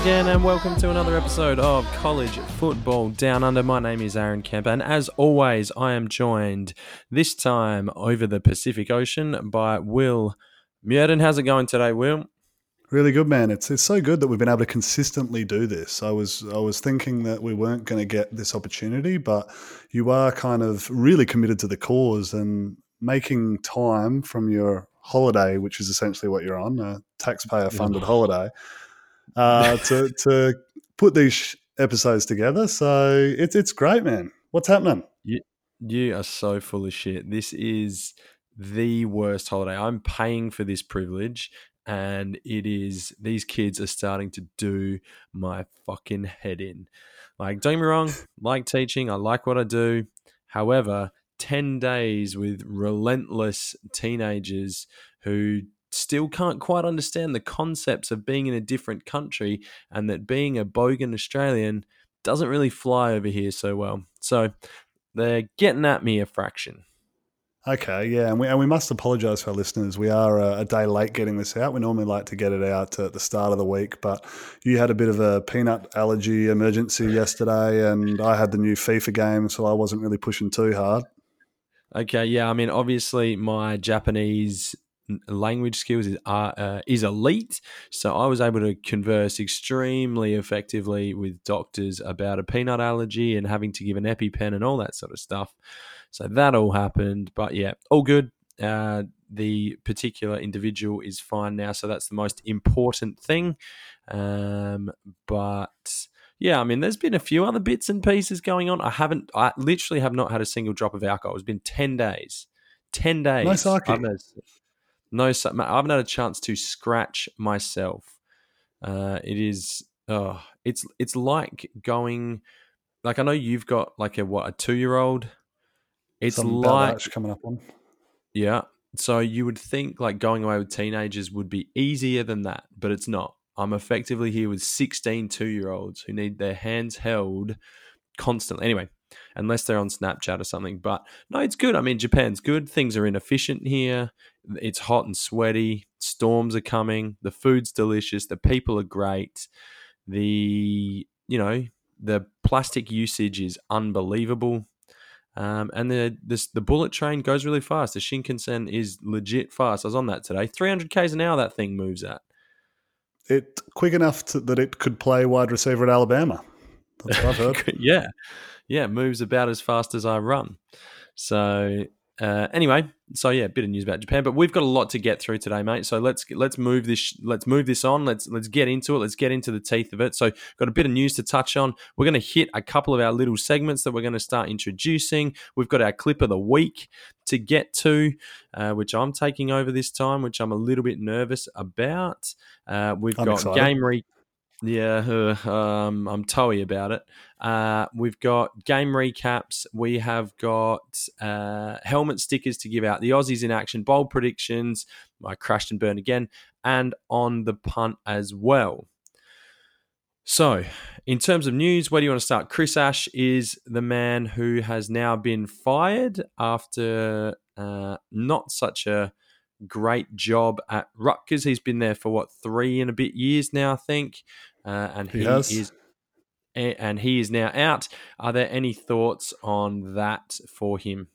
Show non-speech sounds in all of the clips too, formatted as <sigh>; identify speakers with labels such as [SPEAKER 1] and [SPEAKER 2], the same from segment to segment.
[SPEAKER 1] again, and welcome to another episode of College Football Down Under. My name is Aaron Kemp, and as always, I am joined this time over the Pacific Ocean by Will Murden. How's it going today, Will?
[SPEAKER 2] Really good, man. It's it's so good that we've been able to consistently do this. I was I was thinking that we weren't going to get this opportunity, but you are kind of really committed to the cause and making time from your holiday, which is essentially what you're on, a taxpayer funded holiday, uh, <laughs> to to put these episodes together. So it's it's great, man. What's happening?
[SPEAKER 1] You, you are so full of shit. This is the worst holiday. I'm paying for this privilege, and it is these kids are starting to do my fucking head in. Like, don't get me wrong, <laughs> like teaching, I like what I do. However, 10 days with relentless teenagers who still can't quite understand the concepts of being in a different country and that being a bogan Australian doesn't really fly over here so well. So they're getting at me a fraction.
[SPEAKER 2] Okay, yeah, and we, and we must apologise for our listeners. We are a, a, day late getting this out. We normally like to get it out at the start of the week, but you had a bit of a peanut allergy emergency <laughs> yesterday, and I had the new FIFA game, so I wasn't really pushing too hard.
[SPEAKER 1] Okay, yeah, I mean, obviously my Japanese language skills is uh, uh, is elite. So I was able to converse extremely effectively with doctors about a peanut allergy and having to give an EpiPen and all that sort of stuff. So that all happened, but yeah, all good. Uh, the particular individual is fine now, so that's the most important thing. Um, but yeah, I mean, there's been a few other bits and pieces going on. I haven't, I literally have not had a single drop of alcohol. It's been ten days. Ten days.
[SPEAKER 2] No sake.
[SPEAKER 1] No, I haven't had a chance to scratch myself. Uh, it is, oh, it's it's like going, like I know you've got like a what a two year old. It's Some like
[SPEAKER 2] coming up on.
[SPEAKER 1] Yeah, so you would think like going away with teenagers would be easier than that, but it's not. I'm effectively here with 16 two year olds who need their hands held constantly. Anyway, unless they're on Snapchat or something. But no, it's good. I mean, Japan's good. Things are inefficient here. It's hot and sweaty. Storms are coming. The food's delicious. The people are great. The, you know, the plastic usage is unbelievable. Um, and the this, the bullet train goes really fast. The Shinkansen is legit fast. I was on that today. 300 k's an hour that thing moves at.
[SPEAKER 2] It quick enough to, that it could play wide receiver at Alabama. That's what I've heard. <laughs>
[SPEAKER 1] yeah, yeah, moves about as fast as I run. So uh, anyway, so yeah, a bit of news about Japan, but we've got a lot to get through today, mate. So let's let's move this let's move this on. Let's let's get into it. Let's get into the teeth of it. So got a bit of news to touch on. We're going to hit a couple of our little segments that we're going to start introducing. We've got our clip of the week to get to, uh, which I'm taking over this time, which I'm a little bit nervous about. Uh, we've I'm got excited. game re yeah, uh, um, I'm toey about it. Uh, we've got game recaps. We have got uh, helmet stickers to give out. The Aussies in action, bold predictions. I crashed and burned again, and on the punt as well. So, in terms of news, where do you want to start? Chris Ash is the man who has now been fired after uh, not such a great job at Rutgers. He's been there for what three and a bit years now, I think uh, and he, he is and he is now out. Are there any thoughts on that for him?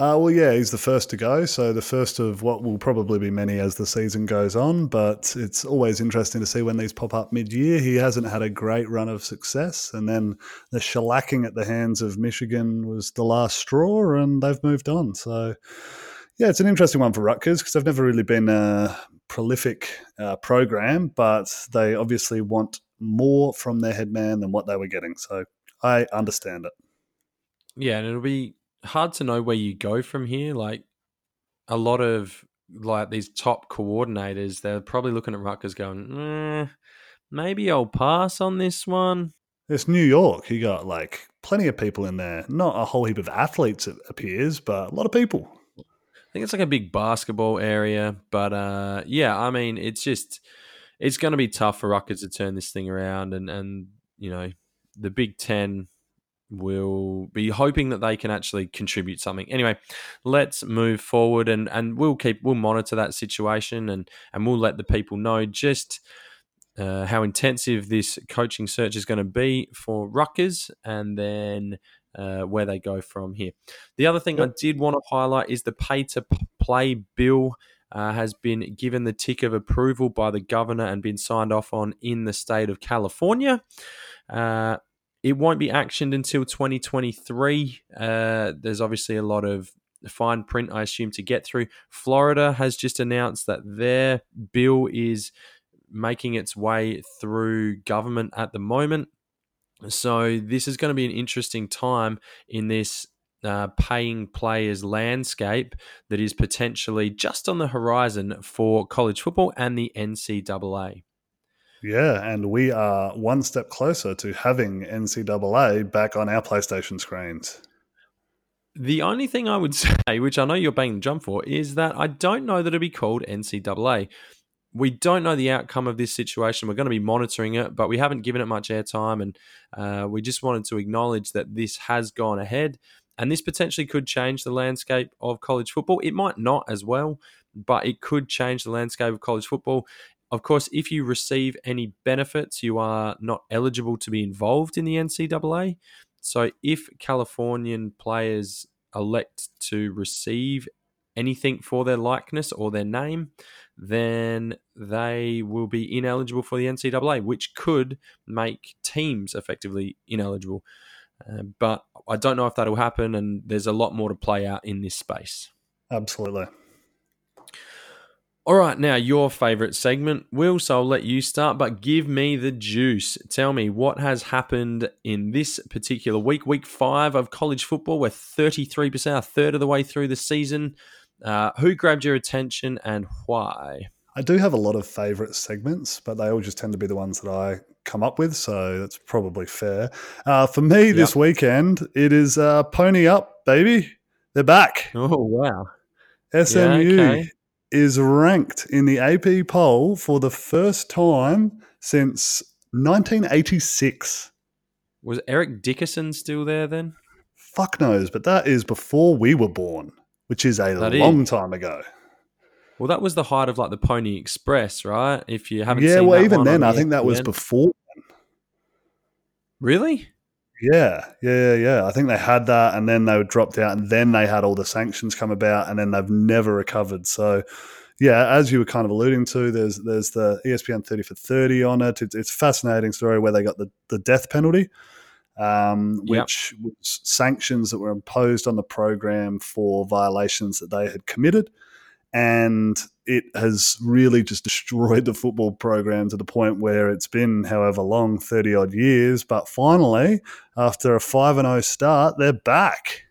[SPEAKER 2] Uh, well, yeah, he's the first to go. So the first of what will probably be many as the season goes on. But it's always interesting to see when these pop up mid-year. He hasn't had a great run of success, and then the shellacking at the hands of Michigan was the last straw, and they've moved on. So yeah, it's an interesting one for Rutgers because they've never really been a prolific uh, program, but they obviously want more from their head man than what they were getting. So I understand it.
[SPEAKER 1] Yeah, and it'll be hard to know where you go from here. Like a lot of like these top coordinators, they're probably looking at Rutgers going, eh, maybe I'll pass on this one.
[SPEAKER 2] It's New York. You got like plenty of people in there. Not a whole heap of athletes, it appears, but a lot of people I
[SPEAKER 1] think it's like a big basketball area. But uh, yeah, I mean, it's just it's going to be tough for Rutgers to turn this thing around, and and you know the Big Ten will be hoping that they can actually contribute something. Anyway, let's move forward and and we'll keep we'll monitor that situation and and we'll let the people know just uh, how intensive this coaching search is going to be for Rutgers, and then uh, where they go from here. The other thing I did want to highlight is the pay to play bill. Uh, has been given the tick of approval by the governor and been signed off on in the state of California. Uh, it won't be actioned until 2023. Uh, there's obviously a lot of fine print, I assume, to get through. Florida has just announced that their bill is making its way through government at the moment. So this is going to be an interesting time in this uh, paying players landscape that is potentially just on the horizon for college football and the NCAA.
[SPEAKER 2] Yeah, and we are one step closer to having NCAA back on our PlayStation screens.
[SPEAKER 1] The only thing I would <laughs> say, which I know you're banging the drum for, is that I don't know that it'll be called NCAA we don't know the outcome of this situation. We're going to be monitoring it, but we haven't given it much airtime. And uh, we just wanted to acknowledge that this has gone ahead. And this potentially could change the landscape of college football. It might not as well, but it could change the landscape of college football. Of course, if you receive any benefits, you are not eligible to be involved in the NCAA. So if Californian players elect to receive anything for their likeness or their name, then they will be ineligible for the NCAA, which could make teams effectively ineligible. Uh, but I don't know if that'll happen, and there's a lot more to play out in this space.
[SPEAKER 2] Absolutely.
[SPEAKER 1] All right, now your favorite segment, Will. So I'll let you start, but give me the juice. Tell me what has happened in this particular week, week five of college football. We're 33%, a third of the way through the season. Uh, who grabbed your attention and why?
[SPEAKER 2] I do have a lot of favorite segments, but they all just tend to be the ones that I come up with, so that's probably fair. Uh, for me yep. this weekend, it is uh, Pony Up, baby. They're back.
[SPEAKER 1] Oh, wow.
[SPEAKER 2] SMU yeah, okay. is ranked in the AP poll for the first time since 1986.
[SPEAKER 1] Was Eric Dickerson still there then?
[SPEAKER 2] Fuck knows, but that is before we were born which is a that long is. time ago.
[SPEAKER 1] Well, that was the height of like the Pony Express, right? If you haven't,
[SPEAKER 2] yeah.
[SPEAKER 1] well,
[SPEAKER 2] even then, I think that was before.
[SPEAKER 1] Really?
[SPEAKER 2] Yeah, yeah, yeah. I think they had that, and then they were dropped out, and then they had all the sanctions come about, and then they've never recovered. So, yeah, as you were kind of alluding to, there's there's the ESPN thirty for thirty on it. It's, it's a fascinating story where they got the the death penalty um, which yep. was sanctions that were imposed on the program for violations that they had committed. And it has really just <laughs> destroyed the football program to the point where it's been however long, 30 odd years. But finally, after a 5 and 0 start, they're back.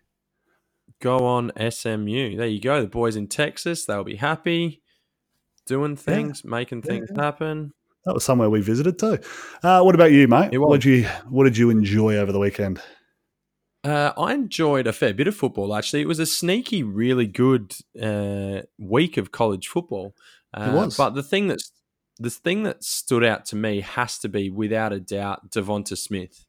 [SPEAKER 1] Go on, SMU. There you go. The boys in Texas, they'll be happy doing things, yeah. making things yeah. happen
[SPEAKER 2] that was somewhere we visited too. Uh, what about you, mate? What did you What did you enjoy over the weekend?
[SPEAKER 1] Uh, I enjoyed a fair bit of football. Actually, it was a sneaky, really good uh, week of college football.
[SPEAKER 2] it uh, was.
[SPEAKER 1] But the thing that's the thing that stood out to me has to be, without a doubt, Devonta Smith,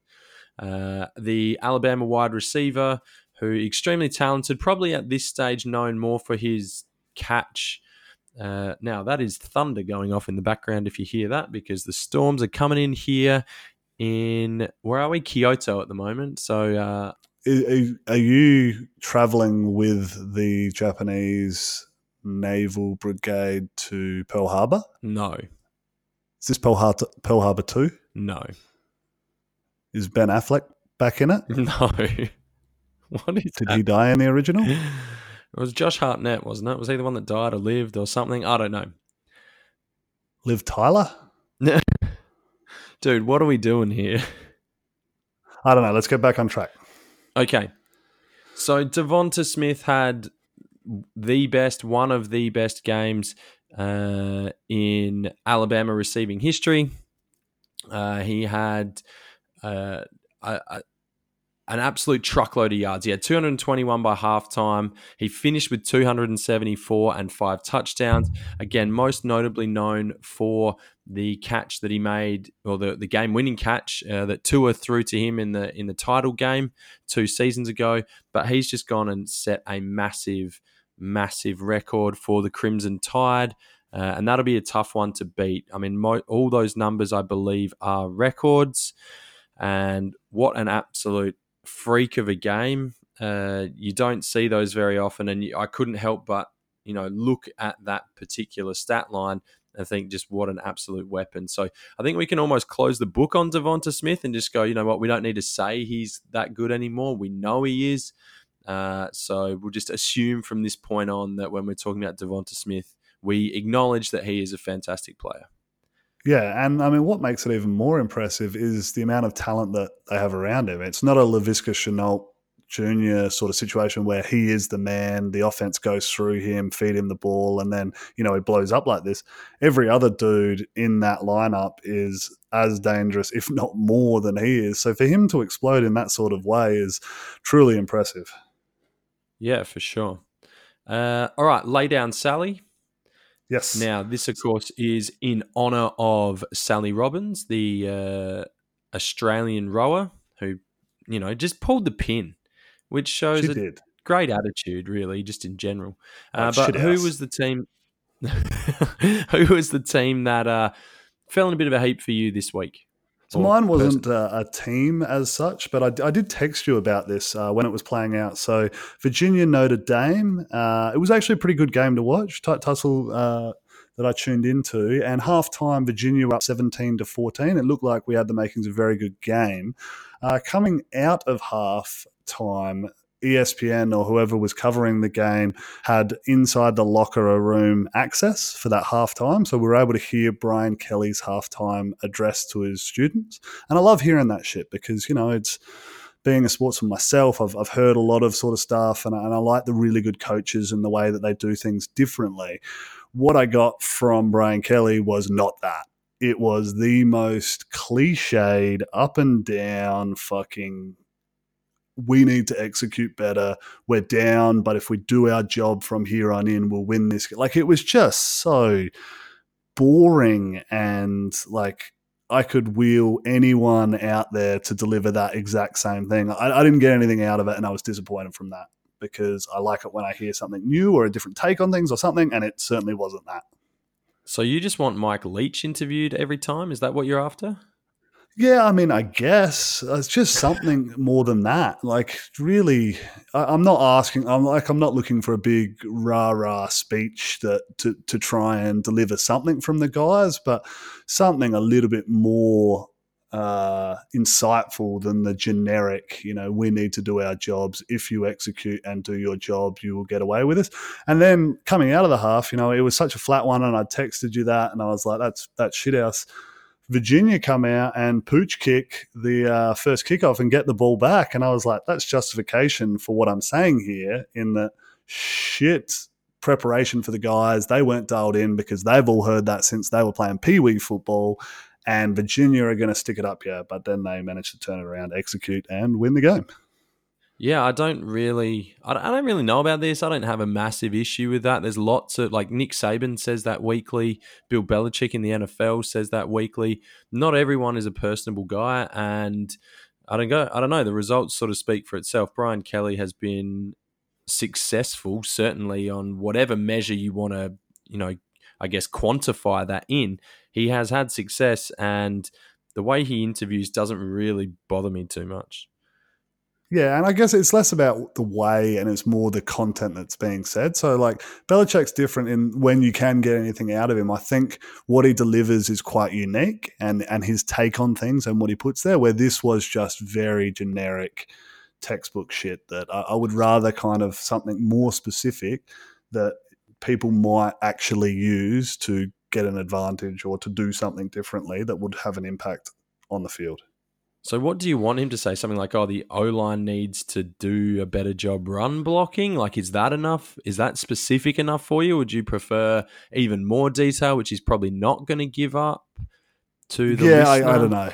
[SPEAKER 1] uh, the Alabama wide receiver, who extremely talented. Probably at this stage known more for his catch uh, now, that is thunder going off in the background if you hear that, because the storms are coming in here in, where are we? Kyoto at the moment. So, uh,
[SPEAKER 2] are you traveling with the Japanese naval brigade to Pearl Harbor?
[SPEAKER 1] No.
[SPEAKER 2] Is this Pearl Harbor, Pearl Harbor 2?
[SPEAKER 1] No.
[SPEAKER 2] Is Ben Affleck back in it? <laughs>
[SPEAKER 1] No. what is
[SPEAKER 2] Did
[SPEAKER 1] that?
[SPEAKER 2] he die in the original? <laughs>
[SPEAKER 1] It was Josh Hartnett, wasn't it? Was he the one that died or lived or something? I don't know.
[SPEAKER 2] Liv Tyler? <laughs>
[SPEAKER 1] Dude, what are we doing here?
[SPEAKER 2] I don't know. Let's get back on track.
[SPEAKER 1] Okay. So Devonta Smith had the best, one of the best games uh, in Alabama receiving history. Uh, he had uh, a, an absolute truckload of yards. He had 221 by halftime. He finished with 274 and five touchdowns. Again, most notably known for the catch that he made, or the, the game winning catch uh, that Tua threw to him in the in the title game two seasons ago. But he's just gone and set a massive, massive record for the Crimson Tide. Uh, and that'll be a tough one to beat. I mean, mo- all those numbers, I believe, are records. And what an absolute freak of a game. Uh, you don't see those very often. And you, I couldn't help but, you know, look at that particular stat line and think just what an absolute weapon. So I think we can almost close the book on Devonta Smith and just go, you know what, we don't need to say he's that good anymore. We know he is. Uh, so we'll just assume from this point on that when we're talking about Devonta Smith, we acknowledge that he is a fantastic player.
[SPEAKER 2] Yeah, and I mean, what makes it even more impressive is the amount of talent that they have around him. It's not a Laviska Shenault Jr. sort of situation where he is the man, the offense goes through him, feed him the ball, and then, you know, he blows up like this. Every other dude in that lineup is as dangerous, if not more, than he is. So for him to explode in that sort of way is truly impressive.
[SPEAKER 1] Yeah, for sure. Uh, all right, lay down Sally.
[SPEAKER 2] Yes.
[SPEAKER 1] Now, this, of course, is in honor of Sally Robbins, the uh, Australian rower who, you know, just pulled the pin, which shows
[SPEAKER 2] She
[SPEAKER 1] a
[SPEAKER 2] did.
[SPEAKER 1] great attitude, really, just in general. Uh, but who was the team? <laughs> who was the team that uh, fell in a bit of a heap for you this week?
[SPEAKER 2] So mine wasn't uh, a team as such, but I, I did text you about this uh, when it was playing out. So Virginia Notre Dame, uh, it was actually a pretty good game to watch. Tight tussle uh, that I tuned into, and half time Virginia were up seventeen to fourteen. It looked like we had the makings of a very good game. Uh, coming out of half time. ESPN or whoever was covering the game had inside the locker room access for that halftime. So we were able to hear Brian Kelly's halftime address to his students. And I love hearing that shit because, you know, it's being a sportsman myself, I've, I've heard a lot of sort of stuff and I, and I like the really good coaches and the way that they do things differently. What I got from Brian Kelly was not that. It was the most cliched, up and down fucking we need to execute better. We're down, but if we do our job from here on in, we'll win this. Like it was just so boring and like I could wheel anyone out there to deliver that exact same thing. I, I didn't get anything out of it, and I was disappointed from that because I like it when I hear something new or a different take on things or something, and it certainly wasn't that.
[SPEAKER 1] So you just want Mike Leach interviewed every time? Is that what you're after?
[SPEAKER 2] Yeah, I mean, I guess it's just something more than that. Like, really, I, I'm not asking. I'm like, I'm not looking for a big rah rah speech that to to try and deliver something from the guys, but something a little bit more uh, insightful than the generic. You know, we need to do our jobs. If you execute and do your job, you will get away with it. And then coming out of the half, you know, it was such a flat one, and I texted you that, and I was like, that's that's shit house. Virginia come out and pooch kick the uh, first kickoff and get the ball back. And I was like, that's justification for what I'm saying here in that shit preparation for the guys. They weren't dialed in because they've all heard that since they were playing Pee Wee football. And Virginia are going to stick it up here. But then they managed to turn it around, execute, and win the game.
[SPEAKER 1] Yeah, I don't really, I don't, really know about this. I don't have a massive issue with that. There's lots of like Nick Saban says that weekly. Bill Belichick in the NFL says that weekly. Not everyone is a personable guy, and I don't go. I don't know. The results sort of speak for itself. Brian Kelly has been successful, certainly on whatever measure you want to, you know, I guess quantify that in. He has had success, and the way he interviews doesn't really bother me too much.
[SPEAKER 2] Yeah, and I guess it's less about the way and it's more the content that's being said. So, like, Belichick's different in when you can get anything out of him. I think what he delivers is quite unique and, and his take on things and what he puts there, where this was just very generic textbook shit that I, I would rather kind of something more specific that people might actually use to get an advantage or to do something differently that would have an impact on the field.
[SPEAKER 1] So, what do you want him to say? Something like, "Oh, the O line needs to do a better job run blocking." Like, is that enough? Is that specific enough for you? Would you prefer even more detail, which he's probably not going to give up to the
[SPEAKER 2] yeah, I. I don't know.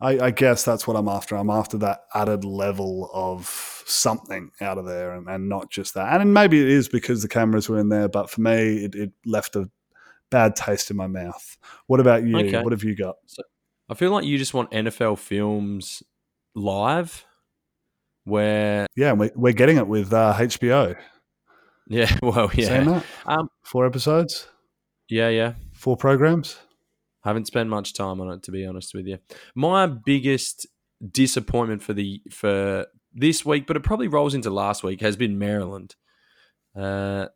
[SPEAKER 2] I, I guess that's what I'm after. I'm after that added level of something out of there, and, and not just that. And maybe it is because the cameras were in there, but for me, it, it left a bad taste in my mouth. What about you?
[SPEAKER 1] Okay.
[SPEAKER 2] What have you got?
[SPEAKER 1] I feel like you just want NFL films live, where
[SPEAKER 2] Yeah, and we, we're getting it with uh, HBO.
[SPEAKER 1] yeah, <laughs> well,
[SPEAKER 2] Seen
[SPEAKER 1] yeah,
[SPEAKER 2] that?
[SPEAKER 1] Um,
[SPEAKER 2] Four episodes.
[SPEAKER 1] Yeah, yeah.
[SPEAKER 2] Four programs.
[SPEAKER 1] Haven't spent much time on it to be honest with you. My biggest disappointment for the for this week, but it probably rolls into last week, has been Maryland. Uh,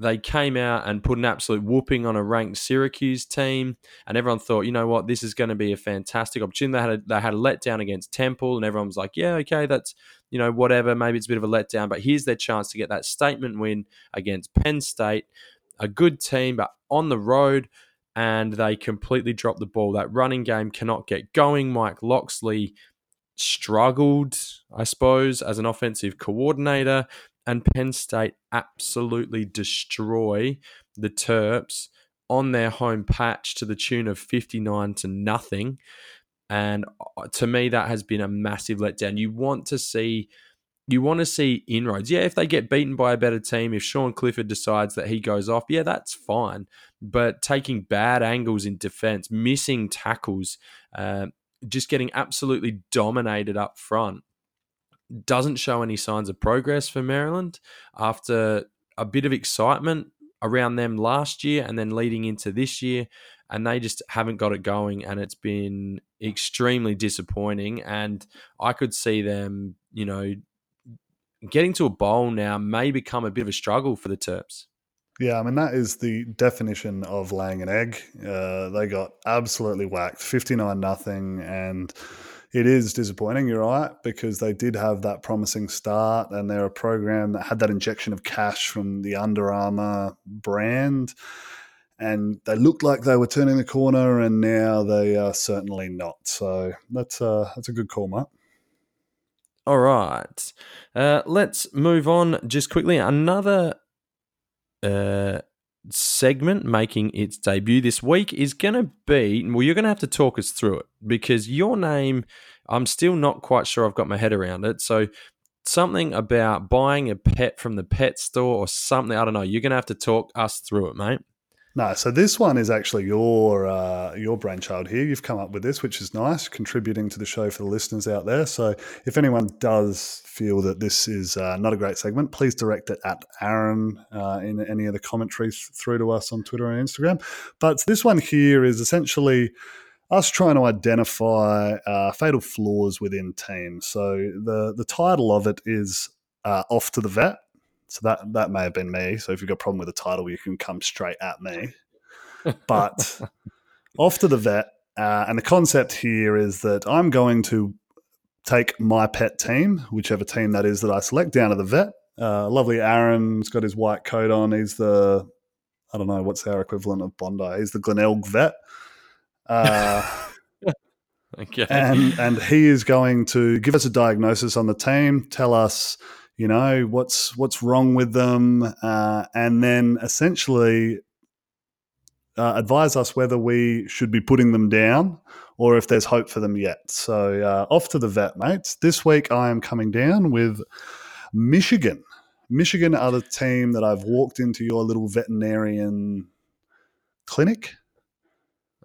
[SPEAKER 1] they came out and put an absolute whooping on a ranked Syracuse team, and everyone thought, you know what, this is going to be a fantastic opportunity. They had a, they had a letdown against Temple, and everyone was like, yeah, okay, that's you know whatever, maybe it's a bit of a letdown, but here's their chance to get that statement win against Penn State, a good team, but on the road, and they completely dropped the ball. That running game cannot get going. Mike Locksley struggled, I suppose, as an offensive coordinator and Penn State absolutely destroy the Terps on their home patch to the tune of 59 to nothing. And uh, to me, that has been a massive letdown. You want to see. You want to see inroads. Yeah, if they get beaten by a better team, if Sean Clifford decides that he goes off, yeah, that's fine. But taking bad angles in defense, missing tackles, uh, just getting absolutely dominated up front doesn't show any signs of progress for Maryland after a bit of excitement around them last year and then leading into this year. And they just haven't got it going. And it's been extremely disappointing. And I could see them, you know, getting to a bowl now may become a bit of a struggle for the Terps.
[SPEAKER 2] Yeah, I mean that is the definition of laying an egg. Uh, they got absolutely whacked, fifty nine nothing, and it is disappointing. You're right because they did have that promising start, and they're a program that had that injection of cash from the Under Armour brand, and they looked like they were turning the corner, and now they are certainly not. So that's uh, that's a good call, Matt.
[SPEAKER 1] All right, uh, let's move on just quickly. Another. Uh, segment making its debut this week is going to be well you're going to have to talk us through it because your name i'm still not quite sure i've got my head around it. So something about buying a pet from the pet store or something i don't know you're going to have to talk us through it mate
[SPEAKER 2] no, so this one is actually your uh, your brainchild here. You've come up with this, which is nice, contributing to the show for the listeners out there. So if anyone does feel that this is uh, not a great segment, please direct it at Aaron uh, in any of the commentaries through to us on Twitter and Instagram. But this one here is essentially us trying to identify uh, fatal flaws within teams. So the the title of it is uh, off to the vet. So that that may have been me. So if you've got a problem with the title, you can come straight at me. <laughs> But off to the vet, uh, and the concept here is that I'm going to take my pet team, whichever team that is that I select, down to the vet. Uh, lovely Aaron's got his white coat on. He's the I don't know what's our equivalent of Bondi. He's the Glenelg vet. Uh, <laughs>
[SPEAKER 1] okay.
[SPEAKER 2] And and he is going to give us a diagnosis on the team, tell us you know what's what's wrong with them uh, and then essentially uh, advise us whether we should be putting them down or if there's hope for them yet. So uh, off to the vet mates this week i am coming down with michigan. Michigan are the team that i've walked into your little veterinarian clinic.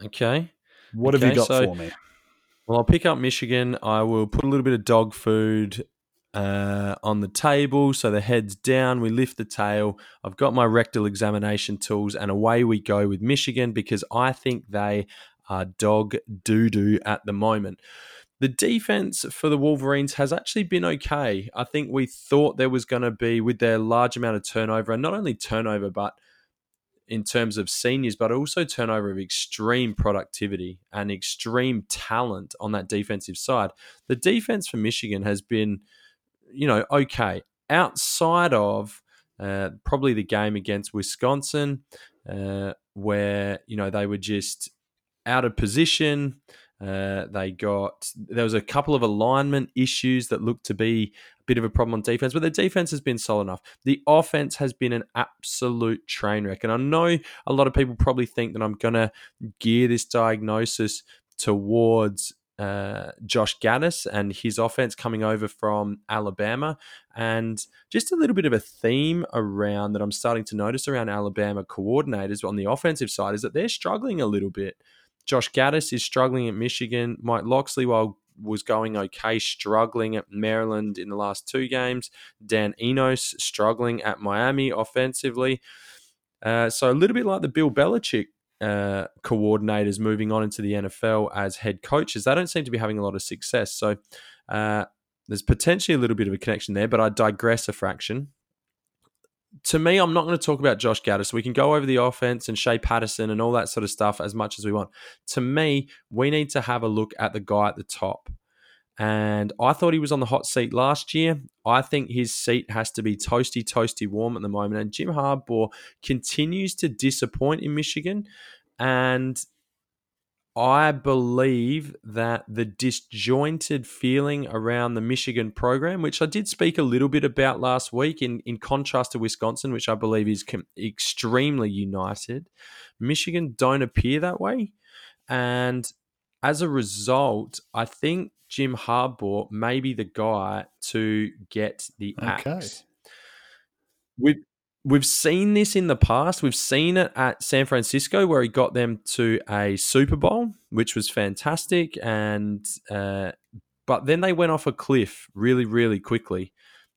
[SPEAKER 1] Okay.
[SPEAKER 2] What
[SPEAKER 1] okay,
[SPEAKER 2] have you got
[SPEAKER 1] so,
[SPEAKER 2] for me?
[SPEAKER 1] well, I'll pick up Michigan. I will put a little bit of dog food uh, on the table. So the head's down, we lift the tail. I've got my rectal examination tools, and away we go with Michigan because I think they are dog doo doo at the moment. The defense for the Wolverines has actually been okay. I think we thought there was going to be, with their large amount of turnover, and not only turnover, but in terms of seniors, but also turnover of extreme productivity and extreme talent on that defensive side. The defense for Michigan has been you know, okay. Outside of uh, probably the game against Wisconsin, uh, where you know they were just out of position. Uh, they got there was a couple of alignment issues that looked to be a bit of a problem on defense, but the defense has been solid enough. The offense has been an absolute train wreck, and I know a lot of people probably think that I'm going to gear this diagnosis towards uh, Josh Gattis and his offense coming over from Alabama. And just a little bit of a theme around that I'm starting to notice around Alabama coordinators on the offensive side is that they're struggling a little bit. Josh Gattis is struggling at Michigan. Mike Locksley, while was going okay, struggling at Maryland in the last two games. Dan Enos struggling at Miami offensively. Uh, so a little bit like the Bill Belichick uh, coordinators moving on into the NFL as head coaches, they don't seem to be having a lot of success. So uh, there's potentially a little bit of a connection there, but I digress a fraction. To me, I'm not going to talk about Josh Gattis. We can go over the offense and Shea Patterson and all that sort of stuff as much as we want. To me, we need to have a look at the guy at the top. And I thought he was on the hot seat last year. I think his seat has to be toasty, toasty warm at the moment. And Jim Harbaugh continues to disappoint in Michigan. And I believe that the disjointed feeling around the Michigan program, which I did speak a little bit about last week, in, in contrast to Wisconsin, which I believe is com- extremely united, Michigan don't appear that way. And as a result, I think Jim Harbaugh may be the guy to get the axe. Okay. We've, we've seen this in the past. We've seen it at San Francisco where he got them to a Super Bowl, which was fantastic. And uh, but then they went off a cliff really, really quickly.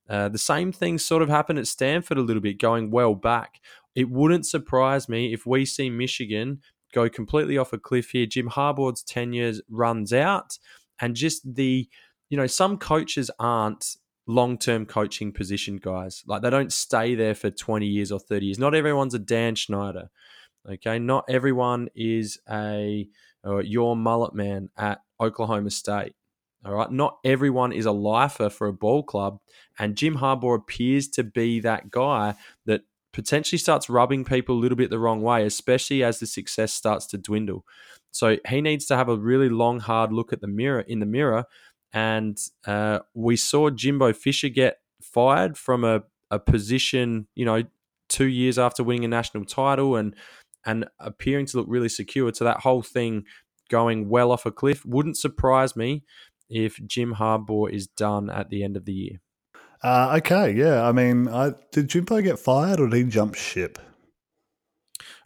[SPEAKER 1] Uh, the same thing sort of happened at Stanford a little bit, going well back. It wouldn't surprise me if we see Michigan go completely off a cliff here. Jim Harbaugh's tenure runs out and just the you know some coaches aren't long-term coaching position guys. Like they don't stay there for 20 years or 30 years. Not everyone's a dan schneider okay? Not everyone is a uh, your mullet man at oklahoma state all right? Not everyone is a lifer for a ball club and jim harbaugh appears to be that guy that potentially starts rubbing people a little bit the wrong way especially as the success starts to dwindle so he needs to have a really long, hard look at the mirror in the mirror. And uh, we saw Jimbo Fisher get fired from a, a position, you know, two years after winning a national title and and appearing to look really secure. So that whole thing going well off a cliff wouldn't surprise me if Jim Harbaugh is done at the end of the year.
[SPEAKER 2] Uh, okay, yeah. I mean, I, did Jimbo get fired or did he jump ship?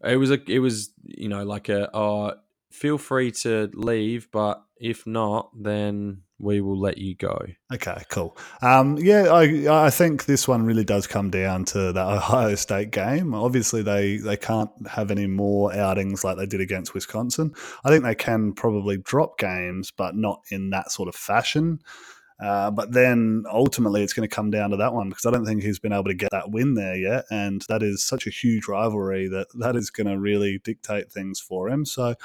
[SPEAKER 1] It was a, it was you know like a, uh, feel free to leave, but if not, then we will let you go.
[SPEAKER 2] Okay, cool. Um, yeah, I I think this one really does come down to the Ohio State game. Obviously, they they can't have any more outings like they did against Wisconsin. I think they can probably drop games, but not in that sort of fashion. Uh, but then ultimately, it's going to come down to that one because I don't think he's been able to get that win there yet, and that is such a huge rivalry that that is going to really dictate things for him. So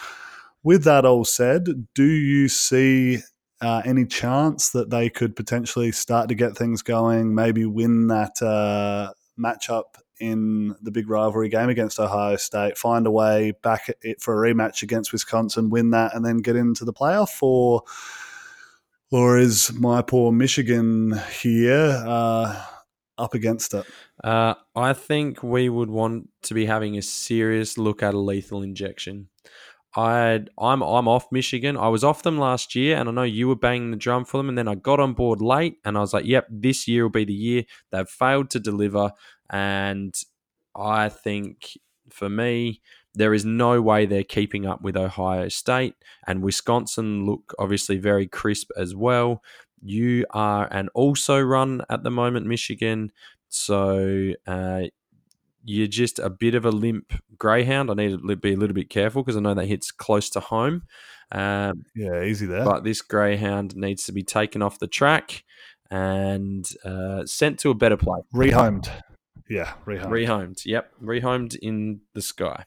[SPEAKER 2] with that all said, do you see uh, any chance that they could potentially start to get things going, maybe win that uh, matchup in the big rivalry game against Ohio State, find a way back it for a rematch against Wisconsin, win that, and then get into the playoff? Or, or is my poor Michigan here uh, up against it?
[SPEAKER 1] Uh, I think we would want to be having a serious look at a lethal injection. I I'm I'm off Michigan. I was off them last year, and I know you were banging the drum for them. And then I got on board late, and I was like, "Yep, this year will be the year." They've failed to deliver, and I think for me, there is no way they're keeping up with Ohio State and Wisconsin. Look obviously very crisp as well. You are an also run at the moment, Michigan. So uh, you're just a bit of a limp greyhound. I need to be a little bit careful because I know that hits close to home.
[SPEAKER 2] Um, yeah, easy there.
[SPEAKER 1] But this greyhound needs to be taken off the track and uh, sent to a better place.
[SPEAKER 2] Rehomed. Yeah,
[SPEAKER 1] rehomed. Rehomed. Yep, rehomed in the sky.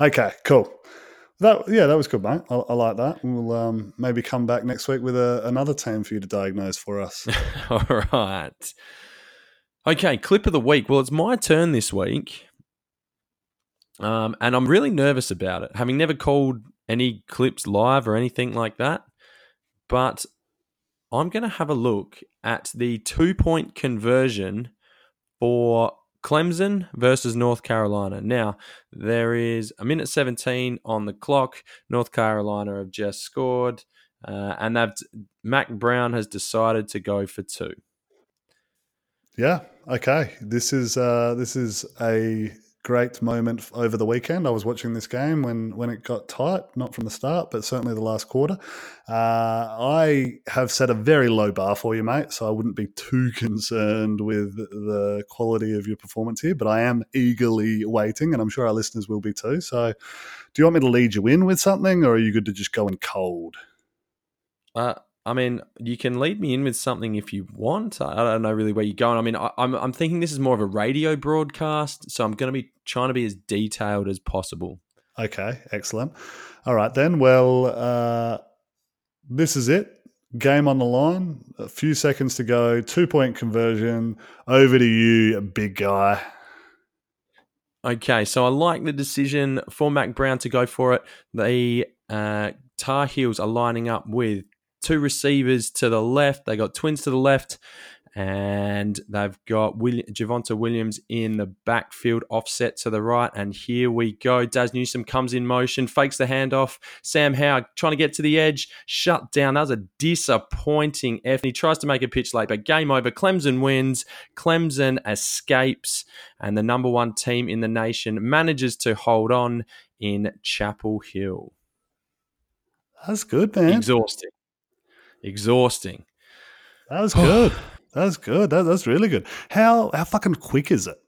[SPEAKER 2] Okay, cool. That yeah, that was good, mate. I, I like that. We'll um, maybe come back next week with a, another team for you to diagnose for us. <laughs>
[SPEAKER 1] All right. Okay, clip of the week. Well, it's my turn this week. Um, and I'm really nervous about it, having never called any clips live or anything like that. But I'm going to have a look at the two point conversion for Clemson versus North Carolina. Now, there is a minute 17 on the clock. North Carolina have just scored, uh, and they've Mack Brown has decided to go for two.
[SPEAKER 2] Yeah. Okay. This is uh, this is a great moment over the weekend. I was watching this game when when it got tight, not from the start, but certainly the last quarter. Uh, I have set a very low bar for you, mate, so I wouldn't be too concerned with the quality of your performance here. But I am eagerly waiting, and I'm sure our listeners will be too. So, do you want me to lead you in with something, or are you good to just go in cold?
[SPEAKER 1] Uh, I mean, you can lead me in with something if you want. I don't know really where you're going. I mean, I, am I'm, I'm thinking this is more of a radio broadcast, so I'm going to be trying to be as detailed as possible.
[SPEAKER 2] Okay, excellent. All right then. Well, uh, this is it. Game on the line. A few seconds to go. Two point conversion. Over to you, big guy.
[SPEAKER 1] Okay, so I like the decision for Mack Brown to go for it. The uh, Tar Heels are lining up with two receivers to the left. They got twins to the left, and they've got William, Javonte Williams in the backfield, offset to the right. And here we go. Dazz Newsome comes in motion, fakes the handoff. Sam Howell trying to get to the edge, shut down. That was a disappointing effort. He tries to make a pitch late, but game over. Clemson wins. Clemson escapes, and the number one team in the nation manages to hold on in Chapel Hill.
[SPEAKER 2] That's good, man.
[SPEAKER 1] Exhausting exhausting.
[SPEAKER 2] That was <sighs> good. that was good. That, that's really good. How how fucking quick is it?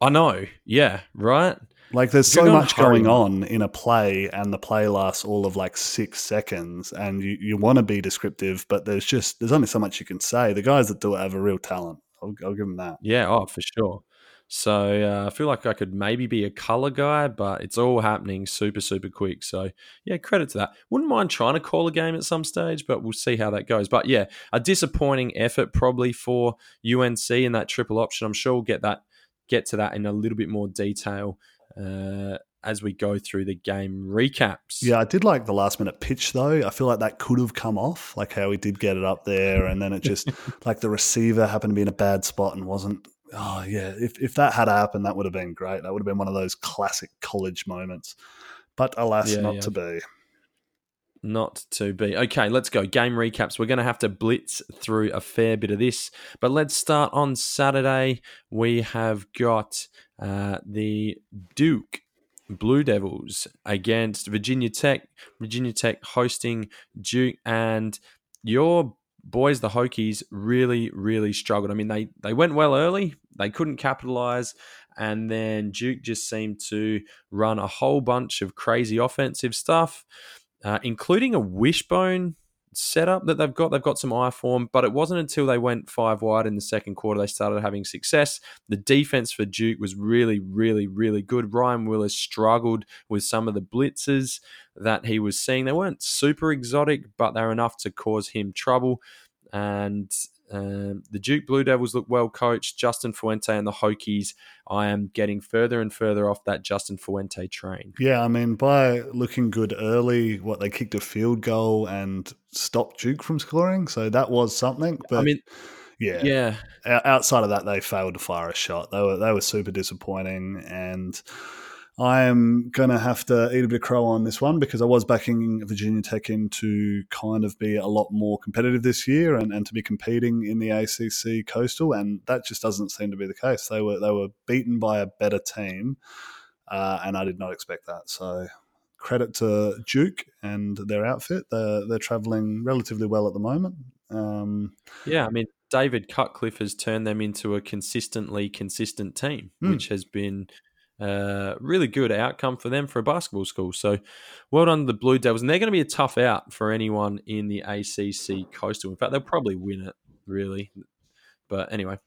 [SPEAKER 1] I know. Yeah. Right.
[SPEAKER 2] Like there's so much hurry. going on in a play, and the play lasts all of like six seconds, and you, you want to be descriptive, but there's just there's only so much you can say. The guys that do it have a real talent. I'll, I'll give them that.
[SPEAKER 1] Yeah. Oh, for sure. So uh, I feel like I could maybe be a color guy, but it's all happening super, super quick. So yeah, credit to that. Wouldn't mind trying to call a game at some stage, but we'll see how that goes. But yeah, a disappointing effort probably for UNC in that triple option. I'm sure we'll get that get to that in a little bit more detail. Uh, as we go through the game recaps.
[SPEAKER 2] Yeah, I did like the last minute pitch though. I feel like that could have come off, like how he did get it up there, and then it just <laughs> like the receiver happened to be in a bad spot and wasn't oh yeah, if if that had happened, that would have been great. That would have been one of those classic college moments. But alas, yeah, not yeah. to be.
[SPEAKER 1] Not to be. Okay, let's go. Game recaps. We're going to have to blitz through a fair bit of this, but let's start on Saturday. We have got uh, the Duke Blue Devils against Virginia Tech. Virginia Tech hosting Duke, and your boys, the Hokies, really, really struggled. I mean, they they went well early, they couldn't capitalize, and then Duke just seemed to run a whole bunch of crazy offensive stuff, uh, including a wishbone setup that they've got. They've got some I-form, but it wasn't until they went five wide in the second quarter they started having success. The defense for Duke was really, really, really good. Ryan Willis struggled with some of the blitzes that he was seeing. They weren't super exotic, but they were enough to cause him trouble. And um, the Duke Blue Devils look well coached. Justin Fuente and the Hokies, I am getting further and further off that Justin Fuente train.
[SPEAKER 2] Yeah, I mean, by looking good early, what they kicked a field goal and stopped Duke from scoring, so that was something. But I mean, yeah,
[SPEAKER 1] yeah.
[SPEAKER 2] Outside of that, they failed to fire a shot. They were they were super disappointing and. I am going to have to eat a bit of crow on this one because I was backing Virginia Tech in to kind of be a lot more competitive this year and, and to be competing in the ACC Coastal, and that just doesn't seem to be the case. They were they were beaten by a better team, uh, and I did not expect that. So credit to Duke and their outfit. They're they're traveling relatively well at the moment. Um,
[SPEAKER 1] yeah, I mean David Cutcliffe has turned them into a consistently consistent team, mm. which has been uh, really good outcome for them for a basketball school. So, well done to the Blue Devils. And they're going to be a tough out for anyone in the ACC Coastal. In fact, they'll probably win it, really. But anyway,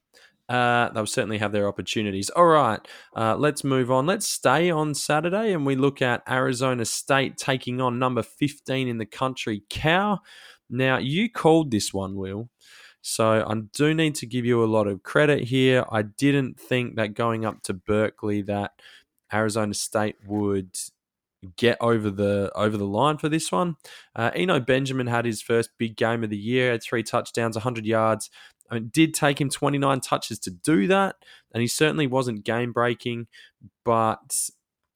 [SPEAKER 1] uh, they'll certainly have their opportunities. All right, uh, let's move on. Let's stay on Saturday and we look at Arizona State taking on number 15 in the country, Cal. Now, you called this one, Will. So I do need to give you a lot of credit here. I didn't think that going up to Berkeley that Arizona State would get over the over the line for this one. Uh, Eno Benjamin had his first big game of the year, had three touchdowns, 100 yards. I mean, it did take him 29 touches to do that, and he certainly wasn't game breaking, but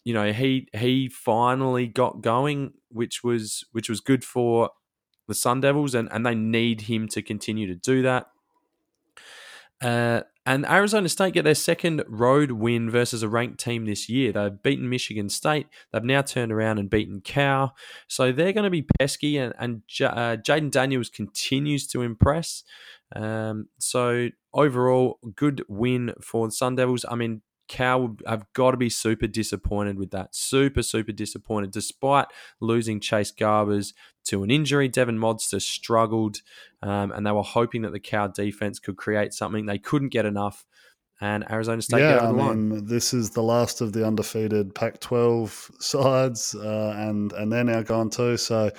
[SPEAKER 1] you know he he finally got going, which was which was good for the Sun Devils, and, and they need him to continue to do that. Uh, and Arizona State get their second road win versus a ranked team this year. They've beaten Michigan State. They've now turned around and beaten Cal. So they're going to be pesky, and, and uh, Jayden Daniels continues to impress. Um, so overall, good win for the Sun Devils. I mean, Cal have got to be super disappointed with that. Super, super disappointed. Despite losing Chase Garbers to an injury, Devon Modster struggled, um, and they were hoping that the Cal defense could create something. They couldn't get enough, and Arizona State
[SPEAKER 2] yeah,
[SPEAKER 1] I
[SPEAKER 2] mean, this is the last of the undefeated Pac-12 sides, uh, and and they're now gone too. So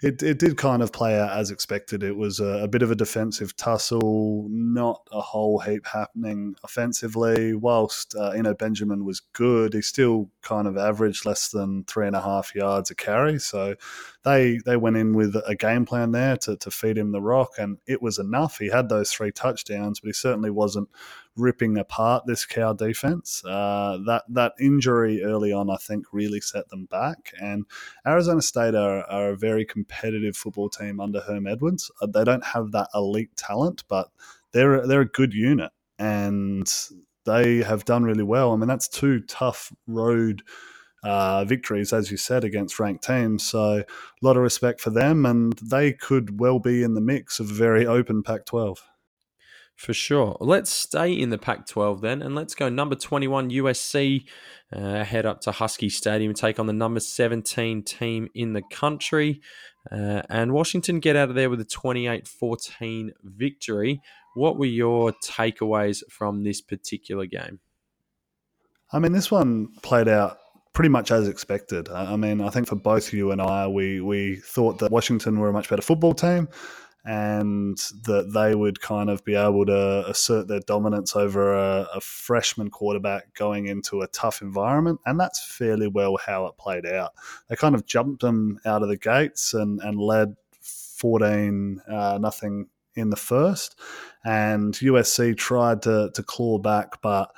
[SPEAKER 2] it, it did kind of play out as expected. It was a, a, bit of a defensive tussle, not a whole heap happening offensively. Whilst uh, you know Benjamin was good, he still kind of averaged less than three and a half yards a carry. So they they went in with a game plan there to, to feed him the rock, and it was enough. He had those three touchdowns, but he certainly wasn't ripping apart this Cal defense. Uh, that that injury early on, I think, really set them back. And Arizona State are, are a very competitive football team under Herm Edwards. Uh, they don't have that elite talent, but they're they're a good unit, and they have done really well. I mean, that's two tough road. Uh, victories, as you said, against ranked teams. So, a lot of respect for them, and they could well be in the mix of a very open Pac 12.
[SPEAKER 1] For sure. Let's stay in the Pac 12 then, and let's go number 21 USC, uh, head up to Husky Stadium, take on the number 17 team in the country. Uh, and Washington get out of there with a 28 14 victory. What were your takeaways from this particular game?
[SPEAKER 2] I mean, this one played out pretty much as expected. I mean, I think for both you and I, we, we thought that Washington were a much better football team and that they would kind of be able to assert their dominance over a, a, freshman quarterback going into a tough environment. And that's fairly well how it played out. They kind of jumped them out of the gates and, and led 14 uh, nothing in the first. And USC tried to, to claw back, but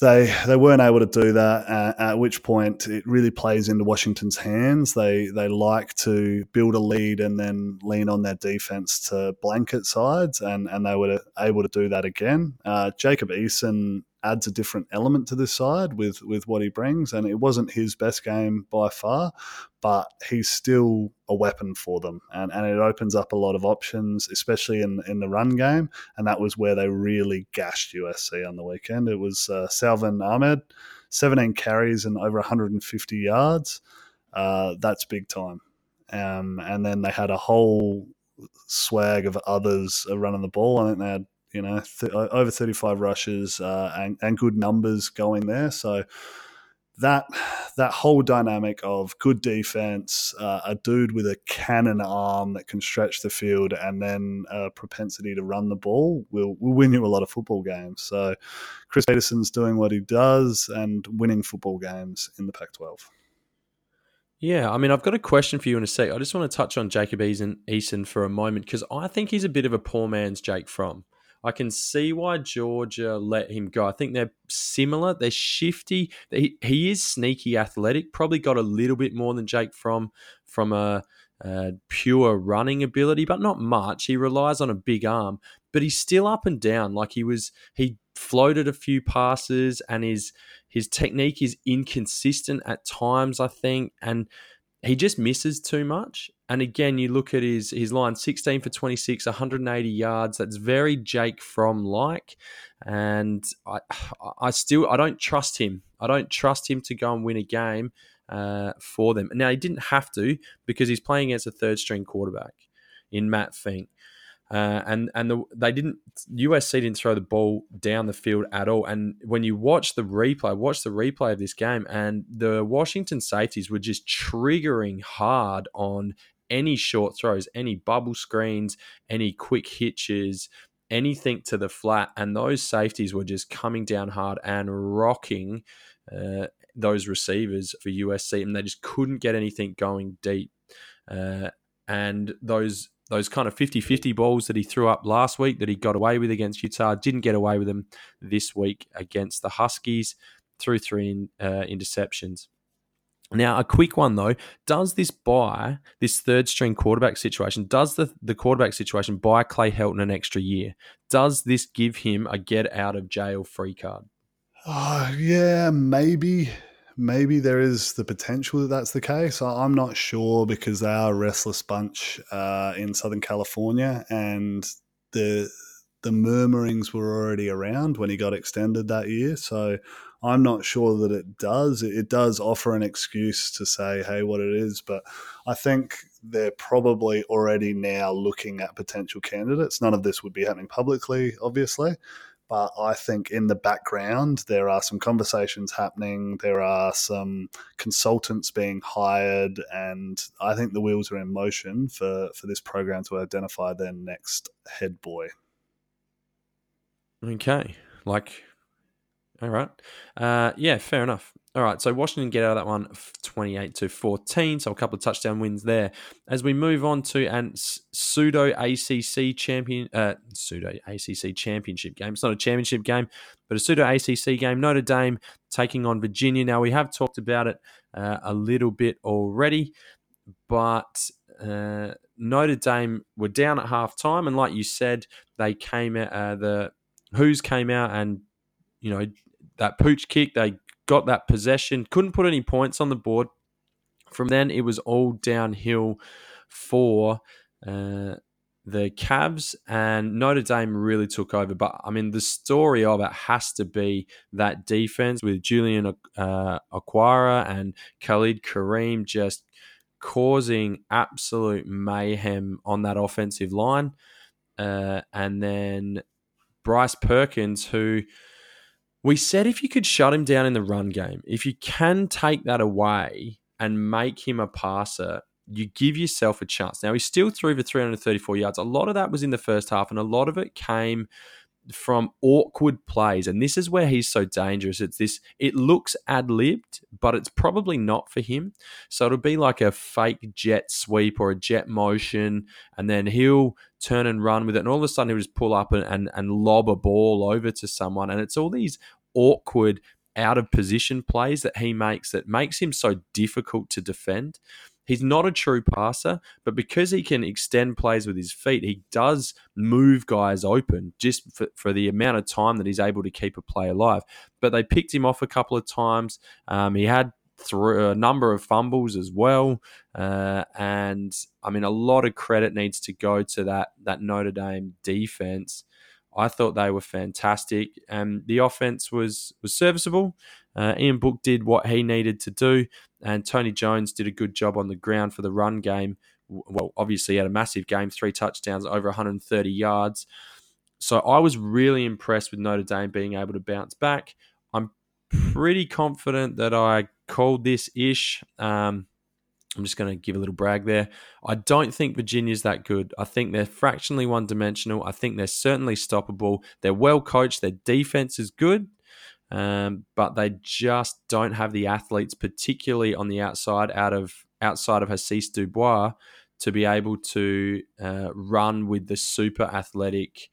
[SPEAKER 2] they they weren't able to do that. At, at, which point, it really plays into Washington's hands. They they like to build a lead and then lean on their defense to blanket sides, and and they were able to do that again. Uh, Jacob Eason adds a different element to this side with with what he brings. And it wasn't his best game by far, but he's still a weapon for them, and and it opens up a lot of options, especially in in the run game. And that was where they really gashed USC on the weekend. It was uh, Salvon Ahmed, 17 carries and over 150 yards. Uh, that's big time. Um, and then they had a whole swag of others running the ball. I think they had you know, th- over 35 rushes uh, and, and good numbers going there. So that that whole dynamic of good defense, uh, a dude with a cannon arm that can stretch the field, and then a propensity to run the ball will will win you a lot of football games. So Chris Petersen's doing what he does and winning football games in the Pac-12.
[SPEAKER 1] Yeah, I mean, I've got a question for you in a sec. I just want to touch on Jacob Eason, Eason for a moment because I think he's a bit of a poor man's Jake Fromm. I can see why Georgia let him go. I think they're similar. They're shifty. He, he is sneaky athletic. Probably got a little bit more than Jake Fromm from a, a pure running ability, but not much. He relies on a big arm, but he's still up and down. Like he was, he floated a few passes, and his his technique is inconsistent at times. I think, and he just misses too much. And again, you look at his his line 16 for 26, 180 yards. That's very Jake Fromm like. And I <sighs> I still I don't trust him. I don't trust him to go and win a game uh, for them. Now he didn't have to because he's playing against a third string quarterback in Matt Fink. Uh, and and the, they didn't USC didn't throw the ball down the field at all. And when you watch the replay, watch the replay of this game, and the Washington safeties were just triggering hard on any short throws, any bubble screens, any quick hitches, anything to the flat, and those safeties were just coming down hard and rocking uh, those receivers for USC, and they just couldn't get anything going deep. Uh, and those those kind of 50-50 balls that he threw up last week that he got away with against Utah didn't get away with them this week against the Huskies through three uh, interceptions. Now, a quick one though: Does this buy this third string quarterback situation? Does the the quarterback situation buy Clay Helton an extra year? Does this give him a get out of jail free card?
[SPEAKER 2] Oh, yeah, maybe. Maybe there is the potential that that's the case. I'm not sure because they are a restless bunch uh, in Southern California, and the the murmurings were already around when he got extended that year. So I'm not sure that it does. It does offer an excuse to say, hey, what it is. But I think they're probably already now looking at potential candidates. None of this would be happening publicly, obviously. But I think in the background, there are some conversations happening. There are some consultants being hired. And I think the wheels are in motion for, for this program to identify their next head boy.
[SPEAKER 1] Okay. Like, all right. Uh, yeah, fair enough. All right. So Washington get out of that one 28 to 14. So a couple of touchdown wins there. As we move on to an pseudo ACC champion, uh, pseudo ACC championship game. It's not a championship game, but a pseudo ACC game. Notre Dame taking on Virginia. Now we have talked about it uh, a little bit already, but uh, Notre Dame were down at halftime, and like you said, they came at uh, the Hoos came out and, you know, that pooch kick, they got that possession, couldn't put any points on the board. From then, it was all downhill for uh, the Cavs, and Notre Dame really took over. But I mean, the story of it has to be that defense with Julian uh, Okwara and Khalid Kareem just causing absolute mayhem on that offensive line. Uh, and then Bryce Perkins, who we said if you could shut him down in the run game, if you can take that away and make him a passer, you give yourself a chance. Now, he still threw for 334 yards. A lot of that was in the first half, and a lot of it came from awkward plays. And this is where he's so dangerous. It's this, it looks ad libbed, but it's probably not for him. So it'll be like a fake jet sweep or a jet motion, and then he'll turn and run with it. And all of a sudden he'll just pull up and, and, and lob a ball over to someone. And it's all these awkward out of position plays that he makes that makes him so difficult to defend. He's not a true passer, but because he can extend plays with his feet, he does move guys open just for, for the amount of time that he's able to keep a play alive. But they picked him off a couple of times. Um, he had through a number of fumbles as well, uh, and I mean a lot of credit needs to go to that that Notre Dame defense. I thought they were fantastic, and the offense was was serviceable. Uh, Ian Book did what he needed to do, and Tony Jones did a good job on the ground for the run game. Well, obviously, he had a massive game, three touchdowns, over 130 yards. So I was really impressed with Notre Dame being able to bounce back. I'm pretty confident that I called this ish. Um, I'm just going to give a little brag there. I don't think Virginia's that good. I think they're fractionally one dimensional. I think they're certainly stoppable. They're well coached. Their defense is good, um, but they just don't have the athletes, particularly on the outside, out of outside of Hasise Dubois, to be able to uh, run with the super athletic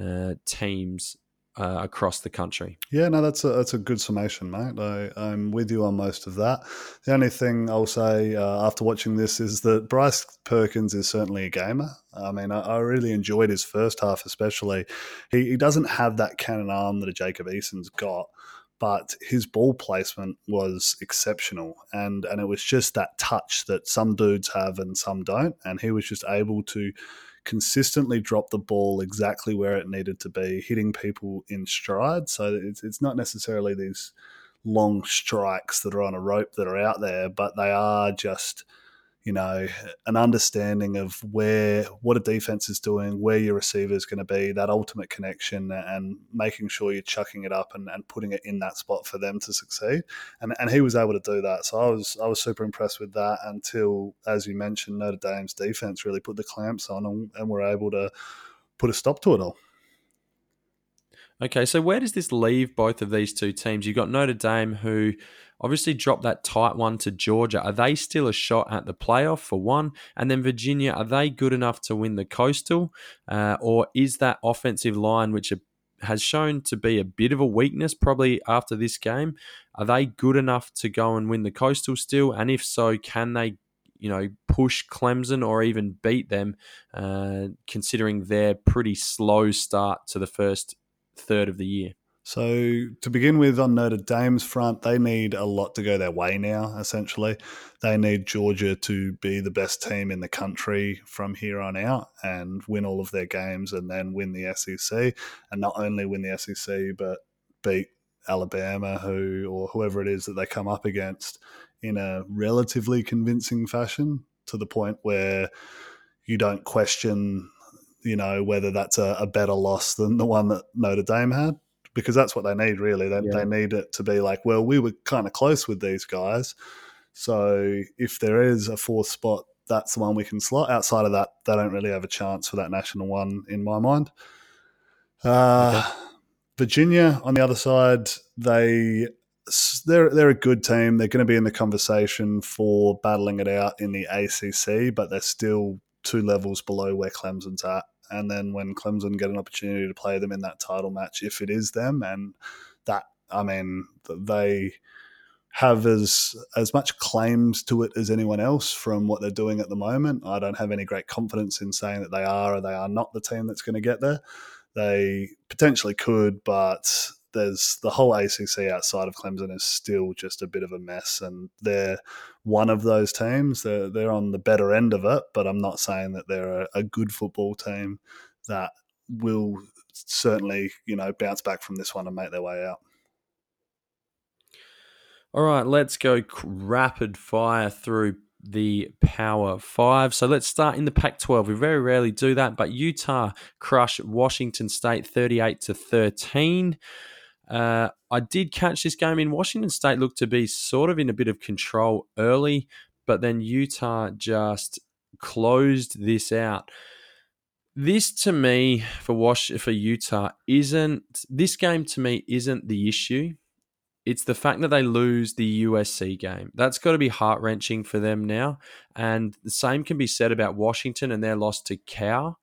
[SPEAKER 1] uh, teams uh, across the country.
[SPEAKER 2] Yeah, no, that's a that's a good summation, mate. I, I'm with you on most of that. The only thing I'll say uh, after watching this is that Bryce Perkins is certainly a gamer. I mean, I, I really enjoyed his first half, especially. He, he doesn't have that cannon arm that a Jacob Eason's got, but his ball placement was exceptional, and and it was just that touch that some dudes have and some don't, and he was just able to consistently drop the ball exactly where it needed to be, hitting people in stride. So it's, it's not necessarily these long strikes that are on a rope that are out there, but they are just – you know, an understanding of where what a defense is doing, where your receiver is going to be, that ultimate connection, and making sure you're chucking it up and, and putting it in that spot for them to succeed. And and he was able to do that. So I was I was super impressed with that until, as you mentioned, Notre Dame's defense really put the clamps on and, and were able to put a stop to it all.
[SPEAKER 1] Okay, so where does this leave both of these two teams? You've got Notre Dame, who obviously dropped that tight one to Georgia. Are they still a shot at the playoff for one? And then Virginia, are they good enough to win the Coastal? Uh, or is that offensive line, which has shown to be a bit of a weakness probably after this game. Are they good enough to go and win the Coastal still? And if so, can they, you know, push Clemson or even beat them, uh, considering their pretty slow start to the first third of the year?
[SPEAKER 2] So to begin with, on Notre Dame's front, they need a lot to go their way now. Essentially, they need Georgia to be the best team in the country from here on out and win all of their games, and then win the SEC, and not only win the SEC but beat Alabama, who or whoever it is that they come up against in a relatively convincing fashion, to the point where you don't question you know whether that's a, a, better loss than the one that Notre Dame had because that's what they need really. They, yeah. they need it to be like, well, we were kind of close with these guys, so if there is a fourth spot, that's the one we can slot. Outside of that, they don't really have a chance for that national one in my mind. Uh, okay. Virginia on the other side, they they're they're a good team. They're going to be in the conversation for battling it out in the ACC, but they're still two levels below where Clemson's at and then when Clemson get an opportunity to play them in that title match, if it is them, and that I mean they have as as much claims to it as anyone else from what they're doing at the moment. I don't have any great confidence in saying that they are or they are not the team that's going to get there. They potentially could, but there's the whole ACC outside of Clemson is still just a bit of a mess, and they're one of those teams. They're they're on the better end of it, but I'm not saying that they're a, a good football team that will certainly you know bounce back from this one and make their way out.
[SPEAKER 1] All right, let's go rapid fire through the Power Five. So let's start in the Pac 12. We very rarely do that, but Utah crushed Washington State 38 to 13. Uh, I did catch this game in Washington State, looked to be sort of in a bit of control early, but then Utah just closed this out. This to me for Wash for Utah isn't this game to me isn't the issue. It's the fact that they lose the USC game. That's got to be heart wrenching for them now. And the same can be said about Washington and their loss to Cal.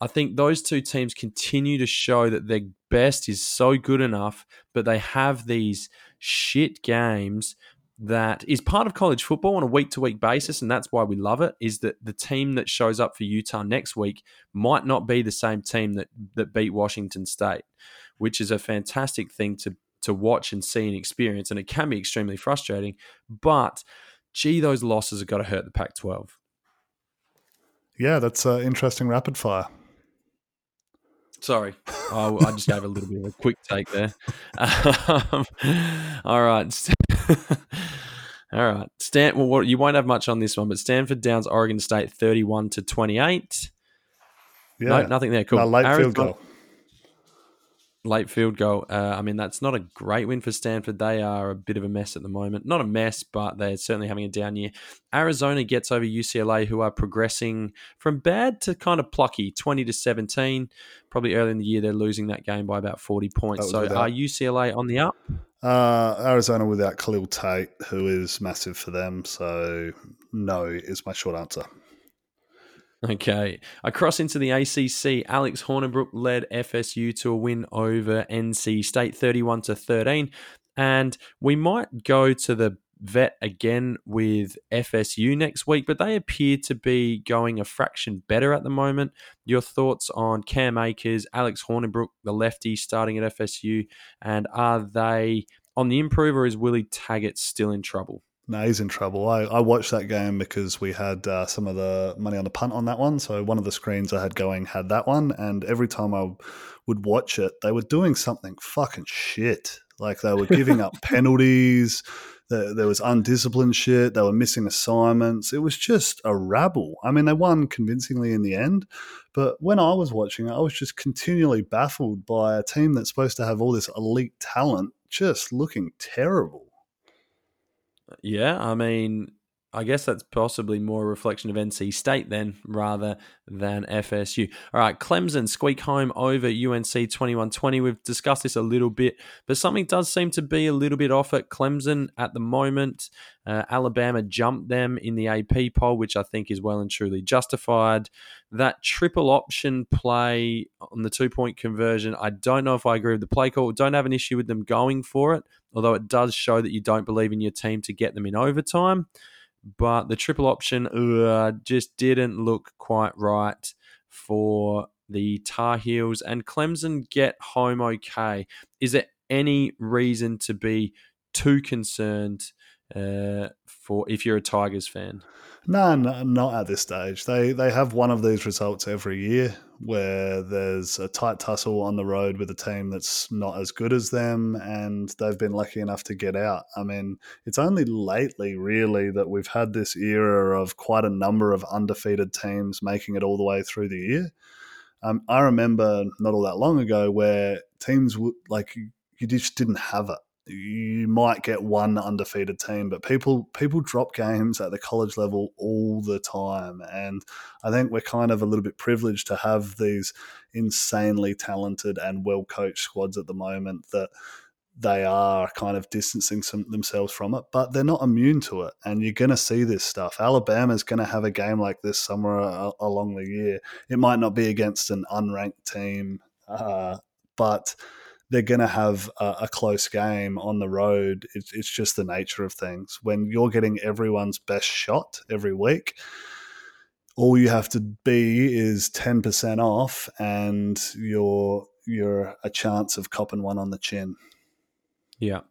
[SPEAKER 1] I think those two teams continue to show that their best is so good enough, but they have these shit games that is part of college football on a week to week basis, and that's why we love it. Is that the team that shows up for Utah next week might not be the same team that that beat Washington State, which is a fantastic thing to to watch and see and experience, and it can be extremely frustrating. But gee, those losses have got to hurt the Pac-12.
[SPEAKER 2] Yeah, that's uh, interesting rapid fire.
[SPEAKER 1] Sorry, oh, I just gave a little bit of a quick take there. <laughs> Um, all right, <laughs> all right. Stan, well, you won't have much on this one, but Stanford downs Oregon State thirty-one to twenty-eight. Yeah, no, nothing there. Cool.
[SPEAKER 2] No, late Arizona, field goal
[SPEAKER 1] late field goal. Uh, I mean, that's not a great win for Stanford. They are a bit of a mess at the moment. Not a mess, but they're certainly having a down year. Arizona gets over UCLA, who are progressing from bad to kind of plucky, 20 to 17. Probably early in the year, they're losing that game by about 40 points. So without, are UCLA on the up?
[SPEAKER 2] Uh, Arizona without Khalil Tate, who is massive for them. So no is my short answer. <laughs>
[SPEAKER 1] Okay. Across into the ACC, Alex Hornibrook led FSU to a win over NC State 31 to 13. And we might go to the vet again with FSU next week, but they appear to be going a fraction better at the moment. Your thoughts on Cam Akers, Alex Hornibrook, the lefty starting at FSU, and are they on the improve or is Willie Taggart still in trouble?
[SPEAKER 2] No, he's in trouble. I, I watched that game because we had uh, some of the money on the punt on that one. So one of the screens I had going had that one, and every time I would watch it, they were doing something fucking shit. Like they were giving up <laughs> penalties. There, there was undisciplined shit. They were missing assignments. It was just a rabble. I mean, they won convincingly in the end, but when I was watching it, I was just continually baffled by a team that's supposed to have all this elite talent just looking terrible.
[SPEAKER 1] Yeah, I mean, I guess that's possibly more a reflection of NC State then rather than FSU. All right, Clemson squeak home over UNC 21-20. We've discussed this a little bit, but something does seem to be a little bit off at Clemson at the moment. Uh, Alabama jumped them in the AP poll, which I think is well and truly justified. That triple option play on the two point conversion, I don't know if I agree with the play call. Don't have an issue with them going for it, although it does show that you don't believe in your team to get them in overtime. But the triple option uh, just didn't look quite right for the Tar Heels, and Clemson get home okay. Is there any reason to be too concerned uh, for if you're a Tigers fan?
[SPEAKER 2] No, no, not at this stage. They they have one of these results every year where there's a tight tussle on the road with a team that's not as good as them, and they've been lucky enough to get out. I mean, it's only lately, really, that we've had this era of quite a number of undefeated teams making it all the way through the year. Um, I remember not all that long ago where teams like you just didn't have it you might get one undefeated team, but people people drop games at the college level all the time, and I think we're kind of a little bit privileged to have these insanely talented and well coached squads at the moment that they are kind of distancing some, themselves from it, but they're not immune to it. And you're going to see this stuff. Alabama's going to have a game like this somewhere uh, along the year. It might not be against an unranked team, uh, but they're going to have a, a, close game on the road. It's, it's just the nature of things. When you're getting everyone's best shot every week, all you have to be is 10% off and you're you're a chance of copping one on the chin.
[SPEAKER 1] Yeah.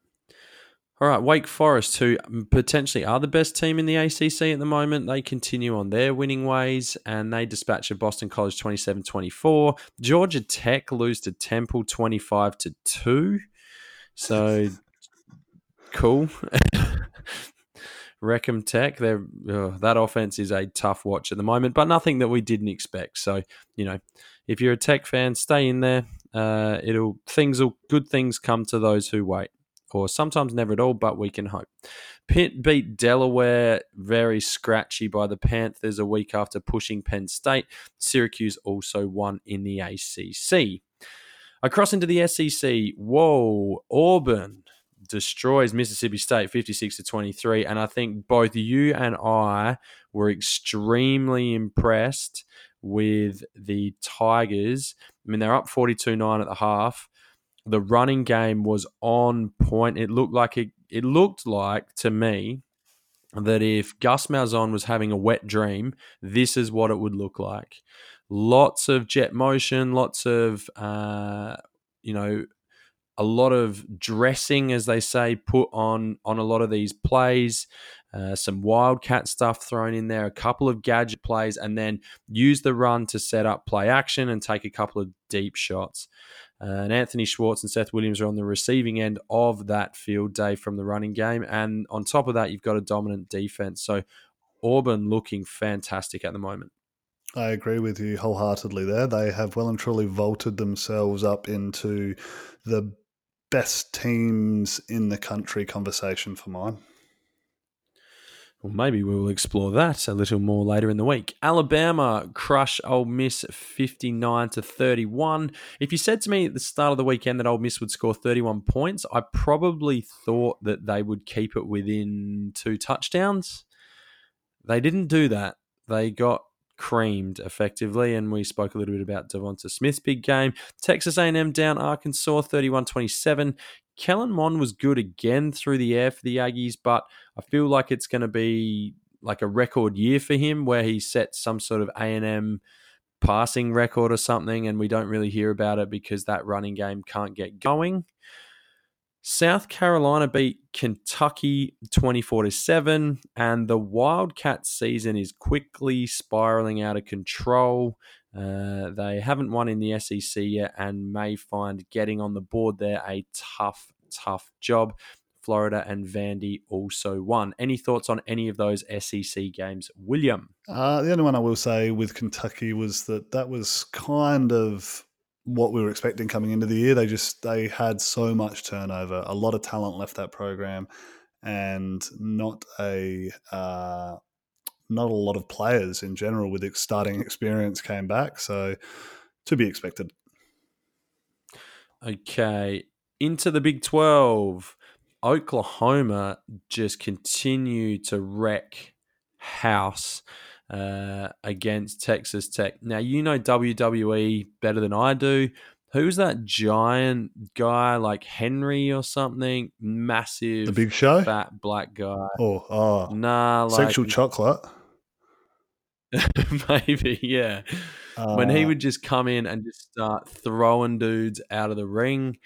[SPEAKER 1] All right, Wake Forest, who potentially are the best team in the ACC at the moment, they continue on their winning ways and they dispatch a Boston College 27 24. Georgia Tech lose to Temple 25 to 2. So cool. <laughs> Wreck-Em Tech, they're, oh, that offense is a tough watch at the moment, but nothing that we didn't expect. So, you know, if you're a Tech fan, stay in there. Uh, it'll things will good things come to those who wait or sometimes never at all, but we can hope. Pitt beat Delaware very scratchy by the Panthers a week after pushing Penn State. Syracuse also won in the ACC. Across into the SEC, whoa, Auburn destroys Mississippi State 56 to 23 and I think both you and I were extremely impressed with the Tigers. I mean they're up 42-9 at the half the running game was on point. It looked like it. It looked like to me that if Gus Malzahn was having a wet dream, this is what it would look like. Lots of jet motion, lots of uh, you know, a lot of dressing, as they say, put on on a lot of these plays. Uh, some wildcat stuff thrown in there, a couple of gadget plays, and then use the run to set up play action and take a couple of deep shots. Uh, and Anthony Schwartz and Seth Williams are on the receiving end of that field day from the running game. And on top of that, you've got a dominant defense. So Auburn looking fantastic at the moment.
[SPEAKER 2] I agree with you wholeheartedly there. They have well and truly vaulted themselves up into the best teams in the country conversation for mine.
[SPEAKER 1] Well, maybe we will explore that a little more later in the week. Alabama crush Ole Miss 59 to 31. If you said to me at the start of the weekend that Ole Miss would score 31 points, I probably thought that they would keep it within two touchdowns. They didn't do that. They got creamed effectively and we spoke a little bit about Devonta Smith's big game. Texas A&M down Arkansas 31-27. Kellen Mond was good again through the air for the Aggies, but I feel like it's going to be like a record year for him where he sets some sort of A&M passing record or something and we don't really hear about it because that running game can't get going. South Carolina beat Kentucky 24 to 7 and the Wildcat season is quickly spiraling out of control. Uh, they haven't won in the SEC yet and may find getting on the board there a tough, tough job. Florida and Vandy also won. Any thoughts on any of those SEC games, William?
[SPEAKER 2] Uh, the only one I will say with Kentucky was that that was kind of what we were expecting coming into the year. They just they had so much turnover, a lot of talent left that program, and not a uh, not a lot of players in general with starting experience came back. So to be expected.
[SPEAKER 1] Okay, into the Big Twelve. Oklahoma just continue to wreck house uh, against Texas Tech. Now, you know WWE better than I do. Who's that giant guy like Henry or something? Massive,
[SPEAKER 2] the big show,
[SPEAKER 1] fat black guy.
[SPEAKER 2] Oh, oh,
[SPEAKER 1] nah, like,
[SPEAKER 2] sexual chocolate. <laughs>
[SPEAKER 1] maybe, yeah. Uh, when he would just come in and just start throwing dudes out of the ring,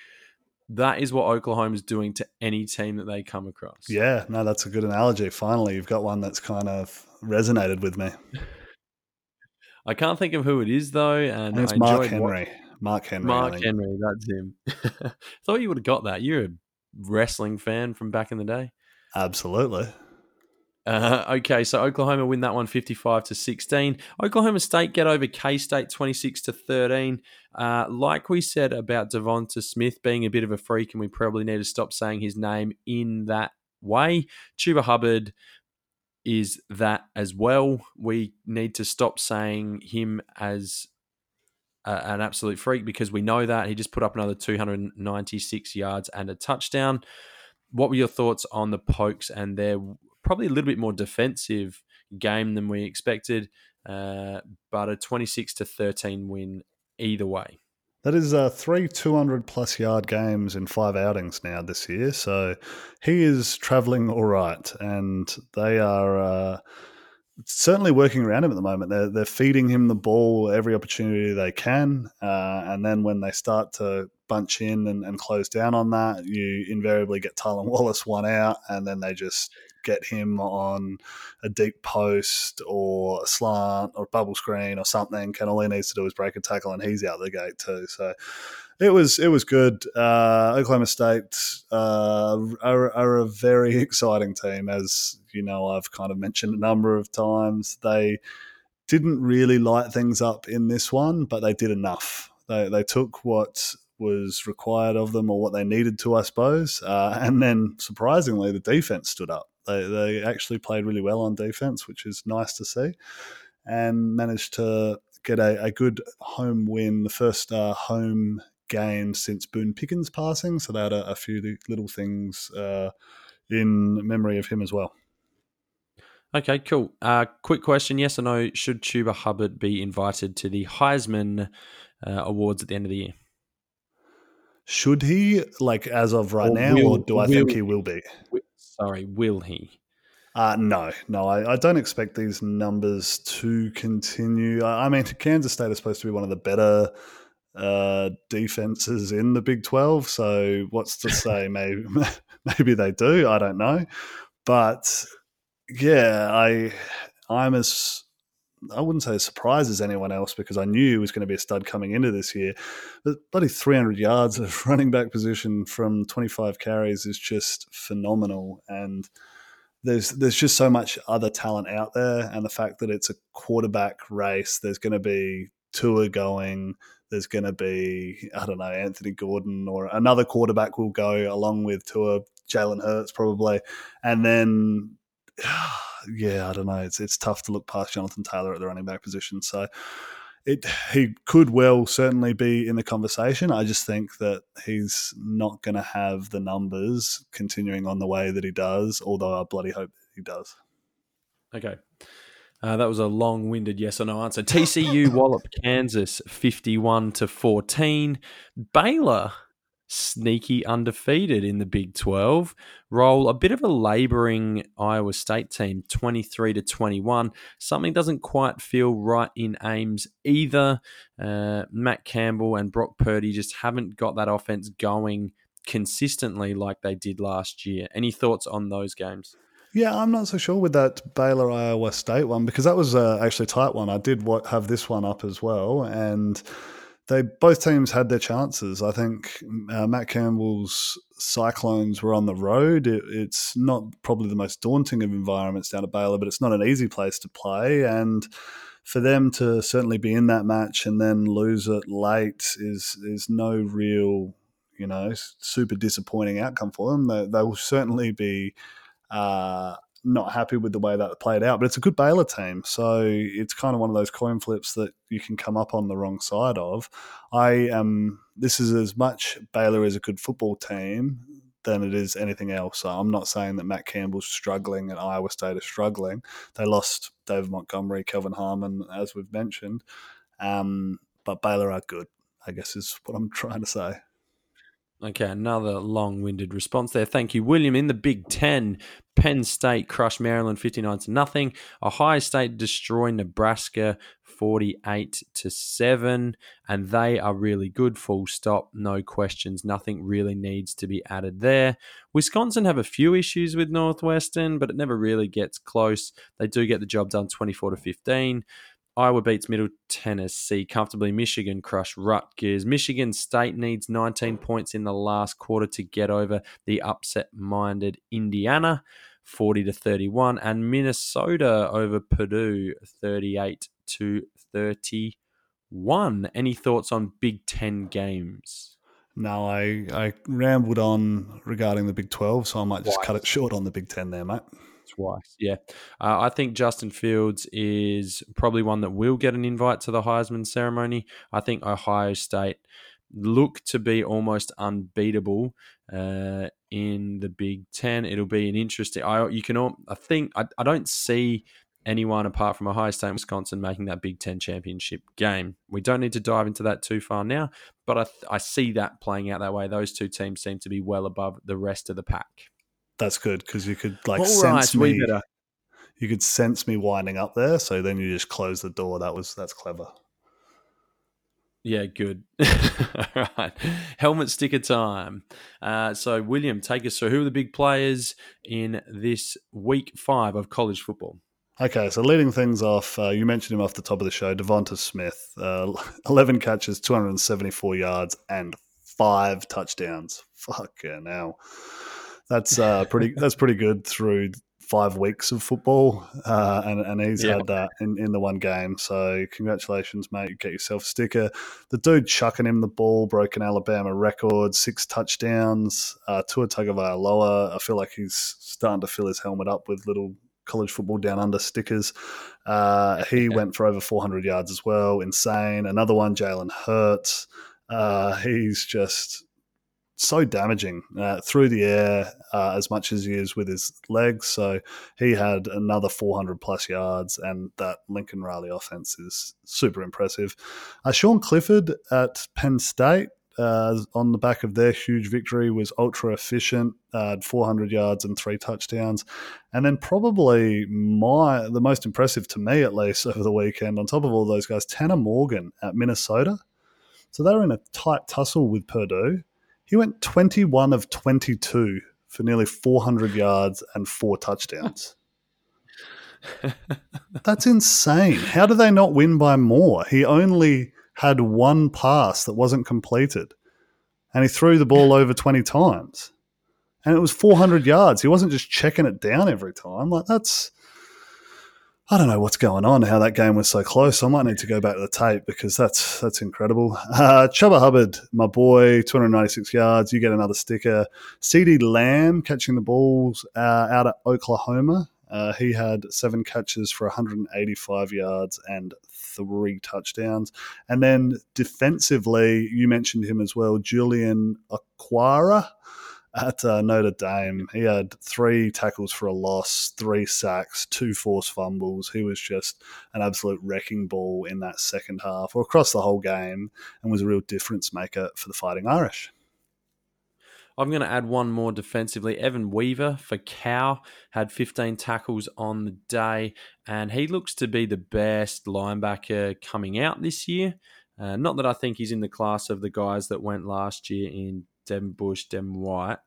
[SPEAKER 1] that is what Oklahoma's doing to any team that they come across.
[SPEAKER 2] Yeah, no, that's a good analogy. Finally, you've got one that's kind of resonated with me.
[SPEAKER 1] I can't think of who it is though, and
[SPEAKER 2] it's Mark Henry. Mark Henry.
[SPEAKER 1] Mark Henry, that's him. <laughs> Thought you would have got that. You're a wrestling fan from back in the day.
[SPEAKER 2] Absolutely.
[SPEAKER 1] Uh, okay, so Oklahoma win that one 55 to 16. Oklahoma State get over K State 26 to 13. Uh, like we said about Devonta Smith being a bit of a freak, and we probably need to stop saying his name in that way. Chuba Hubbard is that as well. We need to stop saying him as an absolute freak because we know that he just put up another 296 yards and a touchdown. What were your thoughts on the Pokes and their probably a little bit more defensive game than we expected, uh, but a 26 to 13 win either way?
[SPEAKER 2] That is uh, three 200 plus yard games in five outings now this year. So he is traveling all right. And they are uh, certainly working around him at the moment. They're, they're feeding him the ball every opportunity they can. Uh, and then when they start to bunch in and, and close down on that, you invariably get Tylan Wallace one out. And then they just get him on a deep post or a slant or bubble screen or something, and all he needs to do is break a tackle, and he's out the gate too. So it was it was good. Uh, Oklahoma State uh, are, are, a very <laughs> exciting team, as you know. I've kind of mentioned a number of times. They didn't really light things up in this one, but they did enough. They they took what was required of them or what they needed to, I suppose, uh, and then surprisingly, the defense stood up. They, they actually played really well on defense, which is nice to see, and managed to get a, a good home win, the first uh, home game since Boone Pickens passing. So they had a, a few little things uh, in memory of him as well.
[SPEAKER 1] Okay, cool. Uh, quick question: Yes or no? Should Chuba Hubbard be invited to the Heisman uh, Awards at the end of the year?
[SPEAKER 2] Should he, like as of right or now, will, or do I think he will be?
[SPEAKER 1] Sorry, will he?
[SPEAKER 2] Uh, no, no, I, I, don't expect these numbers to continue. I, I, mean, Kansas State is supposed to be one of the better uh, defenses in the Big 12. So, what's to <laughs> say? maybe, <laughs> maybe they do. I don't know. But yeah, I, I'm as I wouldn't say as surprised anyone else because I knew he was going to be a stud coming into this year. But bloody 300 yards of <laughs> running back position from 25 carries is just phenomenal. And there's there's just so much other talent out there, and the fact that it's a quarterback race, there's going to be Tua going. There's going to be I don't know Anthony Gordon or another quarterback will go along with Tua, Jalen Hurts probably, and then <sighs> yeah, I don't know. It's it's tough to look past Jonathan Taylor at the running back position. So it he could well certainly be in the conversation. I just think that he's not going to have the numbers continuing on the way that he does. Although I bloody hope he does.
[SPEAKER 1] Okay. Uh, that was a long-winded yes or no answer. TCU wallop Kansas fifty-one to fourteen. Baylor sneaky undefeated in the Big 12. Roll a bit of a laboring Iowa State team 23 to 21. Something doesn't quite feel right in Ames either. Uh, Matt Campbell and Brock Purdy just haven't got that offense going consistently like they did last year. Any thoughts on those games?
[SPEAKER 2] Yeah, I'm not so sure with that Baylor Iowa State one because that was uh, actually a tight one. I did have this one up as well, and they both teams had their chances. I think uh, Matt Campbell's Cyclones were on the road. It, it's not probably the most daunting of environments down at Baylor, but it's not an easy place to play. And for them to certainly be in that match and then lose it late is is no real, you know, super disappointing outcome for them. They, they will certainly be Uh, not happy with the way that played out, but it's a good Baylor team. So it's kind of one of those coin flips that you can come up on the wrong side of. I am, this is as much Baylor is a good football team than it is anything else. So I'm not saying that Matt Campbell's struggling and Iowa State is struggling. They lost David Montgomery, Kelvin Harmon, as we've mentioned. Um, but Baylor are good, I guess is what I'm <laughs> trying to say.
[SPEAKER 1] Okay, another long winded response there. Thank you, William. In the Big Ten, Penn State crushed Maryland 59 to nothing. Ohio State destroyed Nebraska 48 to 7. And they are really good, full stop. No questions. Nothing really needs to be added there. Wisconsin have a few issues with Northwestern, but it never really gets close. They do get the job done 24 to 15. Iowa beats Middle Tennessee comfortably. Michigan crush Rutgers. Michigan State needs 19 points in the last quarter to get over the upset-minded Indiana, 40 to 31, and Minnesota over Purdue, 38 to 31. Any thoughts on Big Ten games?
[SPEAKER 2] No, I, I rambled on regarding the Big 12, so I might just cut it short on the Big Ten there, mate
[SPEAKER 1] twice. Yeah, uh, I think Justin Fields is probably one that will get an invite to the Heisman ceremony. I think Ohio State look to be almost unbeatable uh, in the Big Ten. It'll be an interesting. I you can all. I think I, I don't see anyone apart from Ohio State and Wisconsin making that Big Ten championship game. We don't need to dive into that too far now, but I, I see that playing out that way. Those two teams seem to be well above the rest of the pack
[SPEAKER 2] that's good because you could like All sense right, me. You could sense me winding up there, so then you just close the door. That was that's clever.
[SPEAKER 1] Yeah, good. <laughs> All right. Helmet sticker time. Uh, so, William, take us through who are the big players in this week five of college football?
[SPEAKER 2] Okay, so leading things off, uh, you mentioned him off the top of the show, Devonta Smith, uh, <laughs> 11 catches, 274 yards, and five touchdowns. Fuck yeah, now. That's uh, pretty. <laughs> that's pretty good through five weeks of football, uh, and and he's yeah. had that in, in the one game. So congratulations, mate! You get yourself a sticker. The dude chucking him the ball broke an Alabama record, six touchdowns. Uh, Tua Tagovailoa, I feel like he's starting to fill his helmet up with little college football down under stickers. Uh, he <laughs> yeah. went for over 400 yards as well. Insane. Another one, Jalen Hurts. Uh, he's just so damaging uh, through the air uh, as much as he is with his legs. So he had another 400 plus yards, and that Lincoln Riley offense is super impressive. Uh, Sean Clifford at Penn State. Uh, on the back of their huge victory, was ultra efficient, uh, 400 yards and three touchdowns, and then probably my the most impressive to me at least <laughs> over the weekend. On top of all those guys, Tanner Morgan at Minnesota. So they were in a tight tussle with Purdue he went 21 of 22 for nearly 400 yards and four touchdowns. <laughs> That's insane. How do they not win by more? He only had one pass that wasn't completed, and he threw the ball over 20 times. And it was 400 yards. He wasn't just checking it down every time. Like, that's I don't know what's going on, how that game was so close. I might need to go back to the tape because that's that's incredible. Uh, Chuba Hubbard, my boy, 296 yards. You get another sticker. CeeDee Lamb catching the balls uh, out of Oklahoma. Uh, he had seven catches for 185 yards and three touchdowns. And then defensively, you mentioned him as well, Julian Okwara at uh, Notre Dame, he had three tackles for a loss, three sacks, two forced fumbles. He was just an absolute wrecking ball in that second half or across the whole game and was a real difference maker for the Fighting Irish.
[SPEAKER 1] I'm going to add one more defensively. Evan Weaver for Cal had 15 tackles on the day, and he looks to be the best linebacker coming out this year. Uh, not that I think he's in the class of the guys that went last year in Devin Bush, Devin White.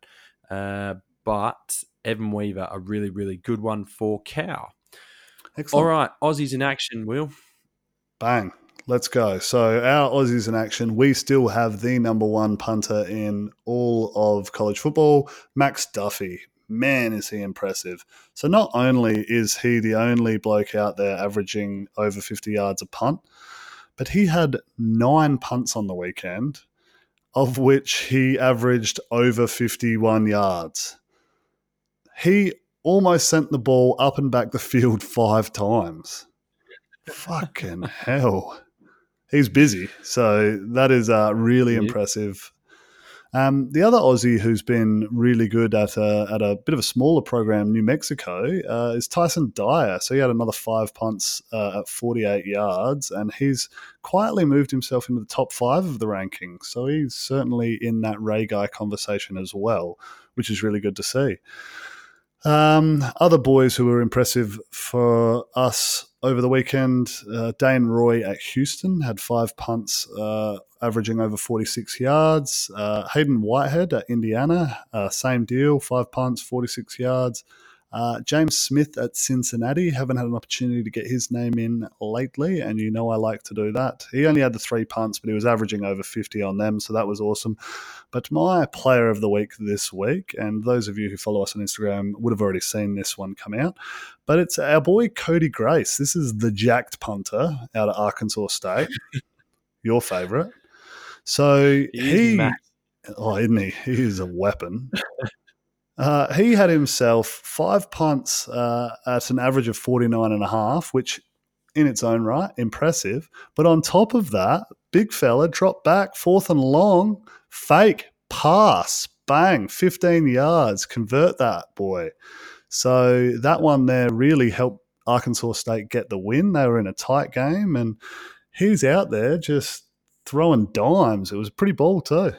[SPEAKER 1] Uh, but Evan Weaver, a really, really good one for Cal. Excellent. All right, Aussies in action, Will.
[SPEAKER 2] Bang. Let's go. So, our Aussies in action, we still have the number one punter in all of college football, Max Duffy. Man, is he impressive. So, not only is he the only bloke out there averaging over 50 yards a punt, but he had nine punts on the weekend of which he averaged over 51 yards. He almost sent the ball up and back the field <laughs> five times. Fucking hell. He's busy. So that is uh, really impressive. Um, the other Aussie who's been really good at a, at a bit of a smaller program, New Mexico, uh, is Tyson Dyer. So he had another five punts uh, at 48 yards, and he's quietly moved himself into the top five of the rankings. So he's certainly in that Ray Guy conversation as well, which is really good to see. Um, other boys who were impressive for us over the weekend, uh, Dane Roy at Houston had five punts, uh, averaging over 46 yards. Uh, Haydon Whitehead at Indiana, uh, same deal, five punts, 46 yards. Uh, James Smith at Cincinnati, haven't had an opportunity to get his name in lately, and you know I like to do that. He only had the three punts, but he was averaging over 50 on them, so that was awesome. But my player of the week this week, and those of you who follow us on Instagram would have already seen this one come out, but it's our boy Cody Grace. This is the jacked punter out of Arkansas State, <laughs> your favorite. So he, he oh, isn't he? He is a weapon. <laughs> Uh, he had himself five punts uh, at an average of 49 and a half, which in its own right, impressive. But on top of that, big fella dropped back, fourth and long, fake, pass, bang, 15 yards, convert that boy. So that one there really helped Arkansas State get the win. They were in a tight game, and he's out there just throwing dimes. It was pretty ball too.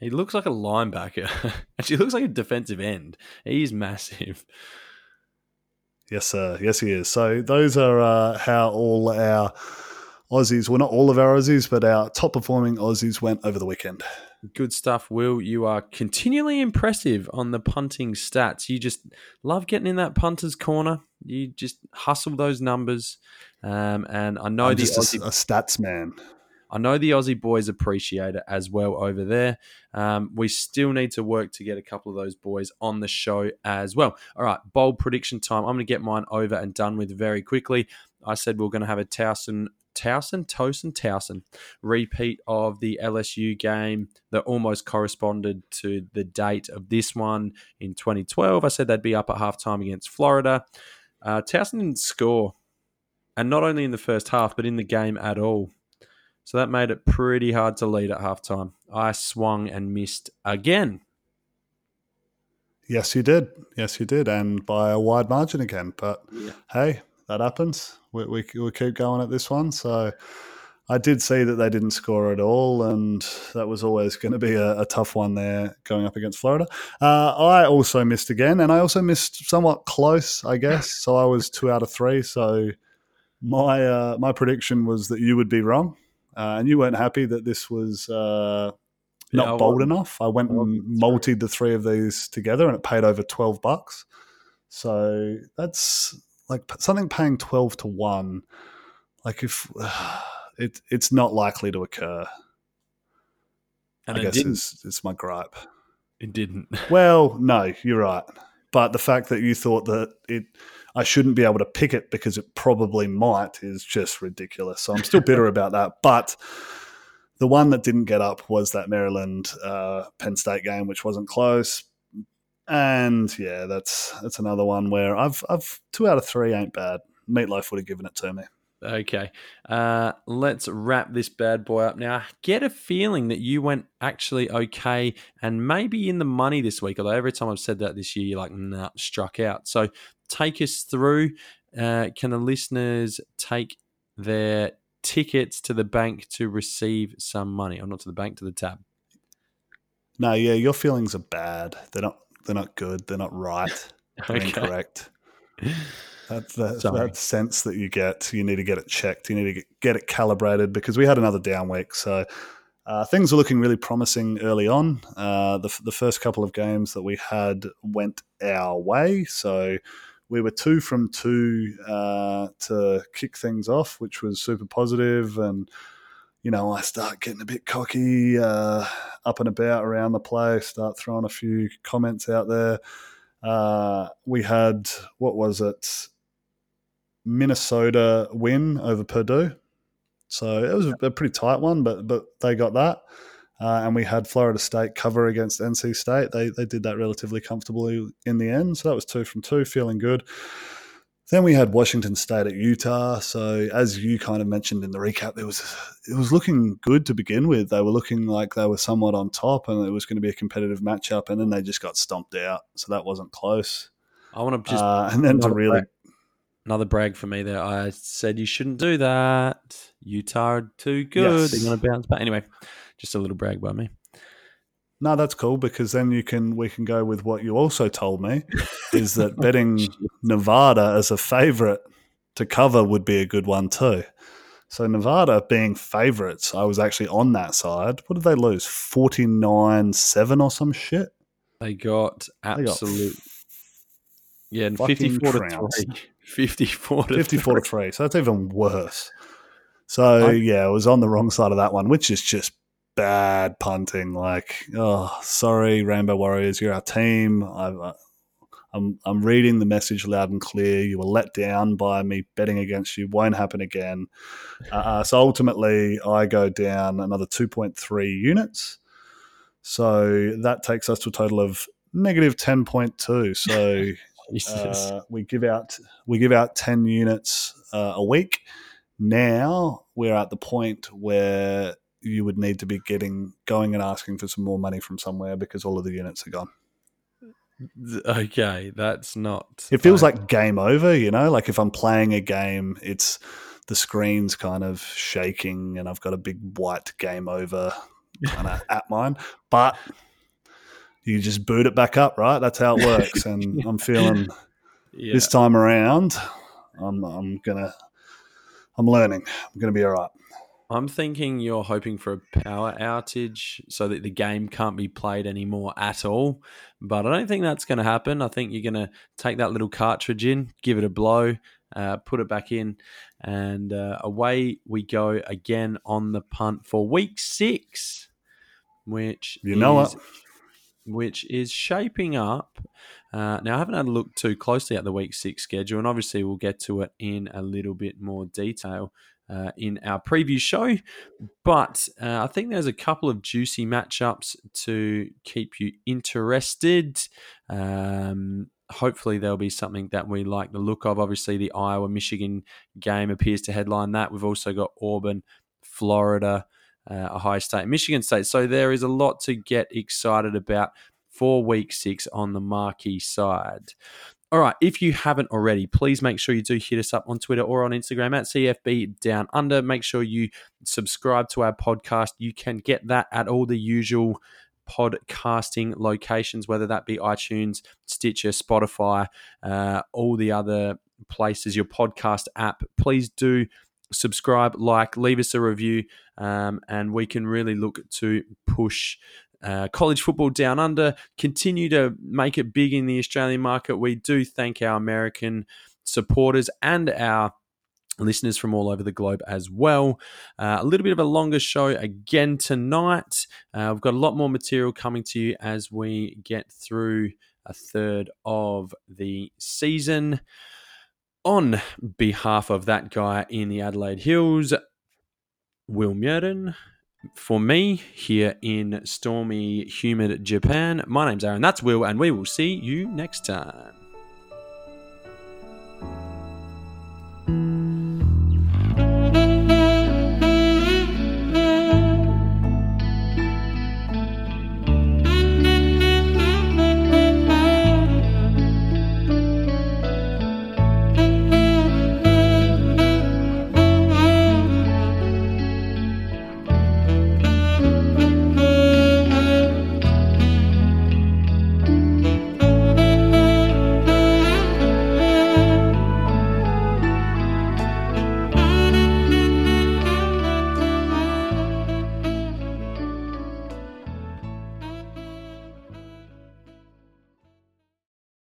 [SPEAKER 1] He looks like a linebacker. <laughs> Actually, looks like a defensive end. He's massive.
[SPEAKER 2] Yes, sir. Yes, he is. So those are uh, how all our Aussies, well, not all of our Aussies, but our top performing Aussies went over the weekend.
[SPEAKER 1] Good stuff, Will. You are continually impressive on the punting stats. You just love getting in that punter's corner. You just hustle those numbers. Um, and I know
[SPEAKER 2] I'm
[SPEAKER 1] the
[SPEAKER 2] just Aussie- a, a stats man.
[SPEAKER 1] I know the Aussie boys appreciate it as well over there. Um, we still need to work to get a couple of those boys on the show as well. All right, bold prediction time. I'm going to get mine over and done with very quickly. I said we are going to have a Towson, Towson, Towson, Towson repeat of the LSU game that almost corresponded to the date of this one in 2012. I said they'd be up at halftime against Florida. Uh, Towson didn't score, and not only in the first half, but in the game at all. So that made it pretty hard to lead at halftime. I swung and missed again.
[SPEAKER 2] Yes, you did. Yes, you did. And by a wide margin again. But yeah. hey, that happens. We, we, we keep going at this one. So I did see that they didn't score at all, and that was always <laughs> going to be a, a tough one there going up against Florida. Uh, I also missed again, and I also missed somewhat close, I guess. So I was two out of three. So my uh, my prediction was that you would be wrong uh, and you weren't happy that this was uh, not yeah, bold enough. I went and multied the three of these together, and it paid over twelve bucks. So that's like something paying twelve to one. Like if uh, <sighs> it, it's not likely to occur. And I guess is is my gripe.
[SPEAKER 1] It didn't. <laughs>
[SPEAKER 2] Well, no, you're right. But the fact that you thought that it I shouldn't be able to pick it because it probably might is just ridiculous. So I'm still bitter <laughs> about that. But the one that didn't get up was that Maryland uh, Penn State game, which wasn't close. And yeah, that's that's another one where I've I've two out of three ain't bad. Meatloaf would have given it to me.
[SPEAKER 1] Okay, uh, let's wrap this bad boy up now. Get a feeling that you went actually okay and maybe in the money this week. Although every time I've said that this year, you're like, nah, struck out. So take us through. Uh, can the listeners take their tickets to the bank to receive some money? Or not to the bank, to the tab.
[SPEAKER 2] No, yeah, your feelings are bad. They're not. They're not good. They're not right. <laughs> They're okay. incorrect. That's that, that sense that you get. You need to get it checked. You need to get, get it calibrated because we had another down week. So uh, things were looking really promising early on. Uh, the, the first couple of games that we had went our way. So we were two from two uh, to kick things off, which was super positive. And, you know, I start getting a bit cocky uh, up and about around the place, start throwing a few comments out there. Uh, we had, what was it? Minnesota win over Purdue. So it was a pretty tight one, but but they got that. Uh, and we had Florida State cover against NC State. They they did that relatively comfortably in the end. So that was two from two, feeling good. Then we had Washington State at Utah. So as you kind of mentioned in the recap, there was it was looking good to begin with. They were looking like they were somewhat on top, and it was going to be a competitive matchup. And then they just got stomped out, so that wasn't close.
[SPEAKER 1] I want to just
[SPEAKER 2] uh, and then to really
[SPEAKER 1] brag, another brag for me there. I said you shouldn't do that. Utah are too good. Yes. They're going to bounce back anyway. Just a little brag by me.
[SPEAKER 2] No, that's cool because then you can we can go with what you also told me is that <laughs> betting Nevada as a favorite to cover would be a good one too. So Nevada being favorites, I was actually on that side. What did they lose? 49-7 or some shit?
[SPEAKER 1] They got absolute they got Yeah, 54 to 3. 54 to
[SPEAKER 2] 54 3. to 3. So that's even worse. So I, yeah, I was on the wrong side of that one, which is just bad punting. Like, oh, sorry, Rainbow Warriors, you're our team. I, am I'm, I'm reading the message loud and clear. You were let down by me betting against you. Won't happen again. Uh, uh so ultimately, I go down another 2.3 units. So that takes us to a total of negative 10.2. So <laughs> <laughs> uh, we give out we give out 10 units uh, a week. Now we're at the point where you would need to be getting going and asking for some more money from somewhere because all of the units are gone.
[SPEAKER 1] Okay, that's not.
[SPEAKER 2] It feels like game over, you know. Like if I'm playing a game, it's the screen's kind of shaking, and I've got a big white game over kind of <laughs> at mine. But you just boot it back up, right? That's how it works. And <laughs> I'm feeling yeah. this time around, I'm I'm gonna I'm learning. I'm gonna be all right.
[SPEAKER 1] I'm thinking you're hoping for a power outage so that the game can't be played anymore at all. But I don't think that's going to happen. I think you're going to take that little cartridge in, give it a blow, uh, put it back in, and uh, away we go again on the punt for week six, which
[SPEAKER 2] you know
[SPEAKER 1] is, which is shaping up. Uh, now, I haven't had a look too closely at the week six schedule, and obviously we'll get to it in a little bit more detail uh, in our preview show. But uh, I think there's a couple of juicy matchups to keep you interested. Um, hopefully, there'll be something that we like the look of. Obviously, the Iowa Michigan game appears to headline that. We've also got Auburn, Florida, uh, Ohio State, Michigan State. So there is a lot to get excited about for week six on the marquee side. All right, if you haven't already, please make sure you do hit us up on Twitter or on Instagram at CFB Down Under. Make sure you subscribe to our podcast. You can get that at all the usual podcasting locations, whether that be iTunes, Stitcher, Spotify, uh, all the other places, your podcast app. Please do subscribe, like, leave us a review, um, and we can really look to push uh, college football down under continue to make it big in the Australian market. We do thank our American supporters and our listeners from all over the globe as well. Uh, a little bit of a longer show again tonight. Uh, we've got a lot more material coming to you as we get through a third of the season. On behalf of that guy in the Adelaide Hills, Will Murden, for me here in stormy, humid Japan. My name's Aaron, that's Will, and we will see you next time.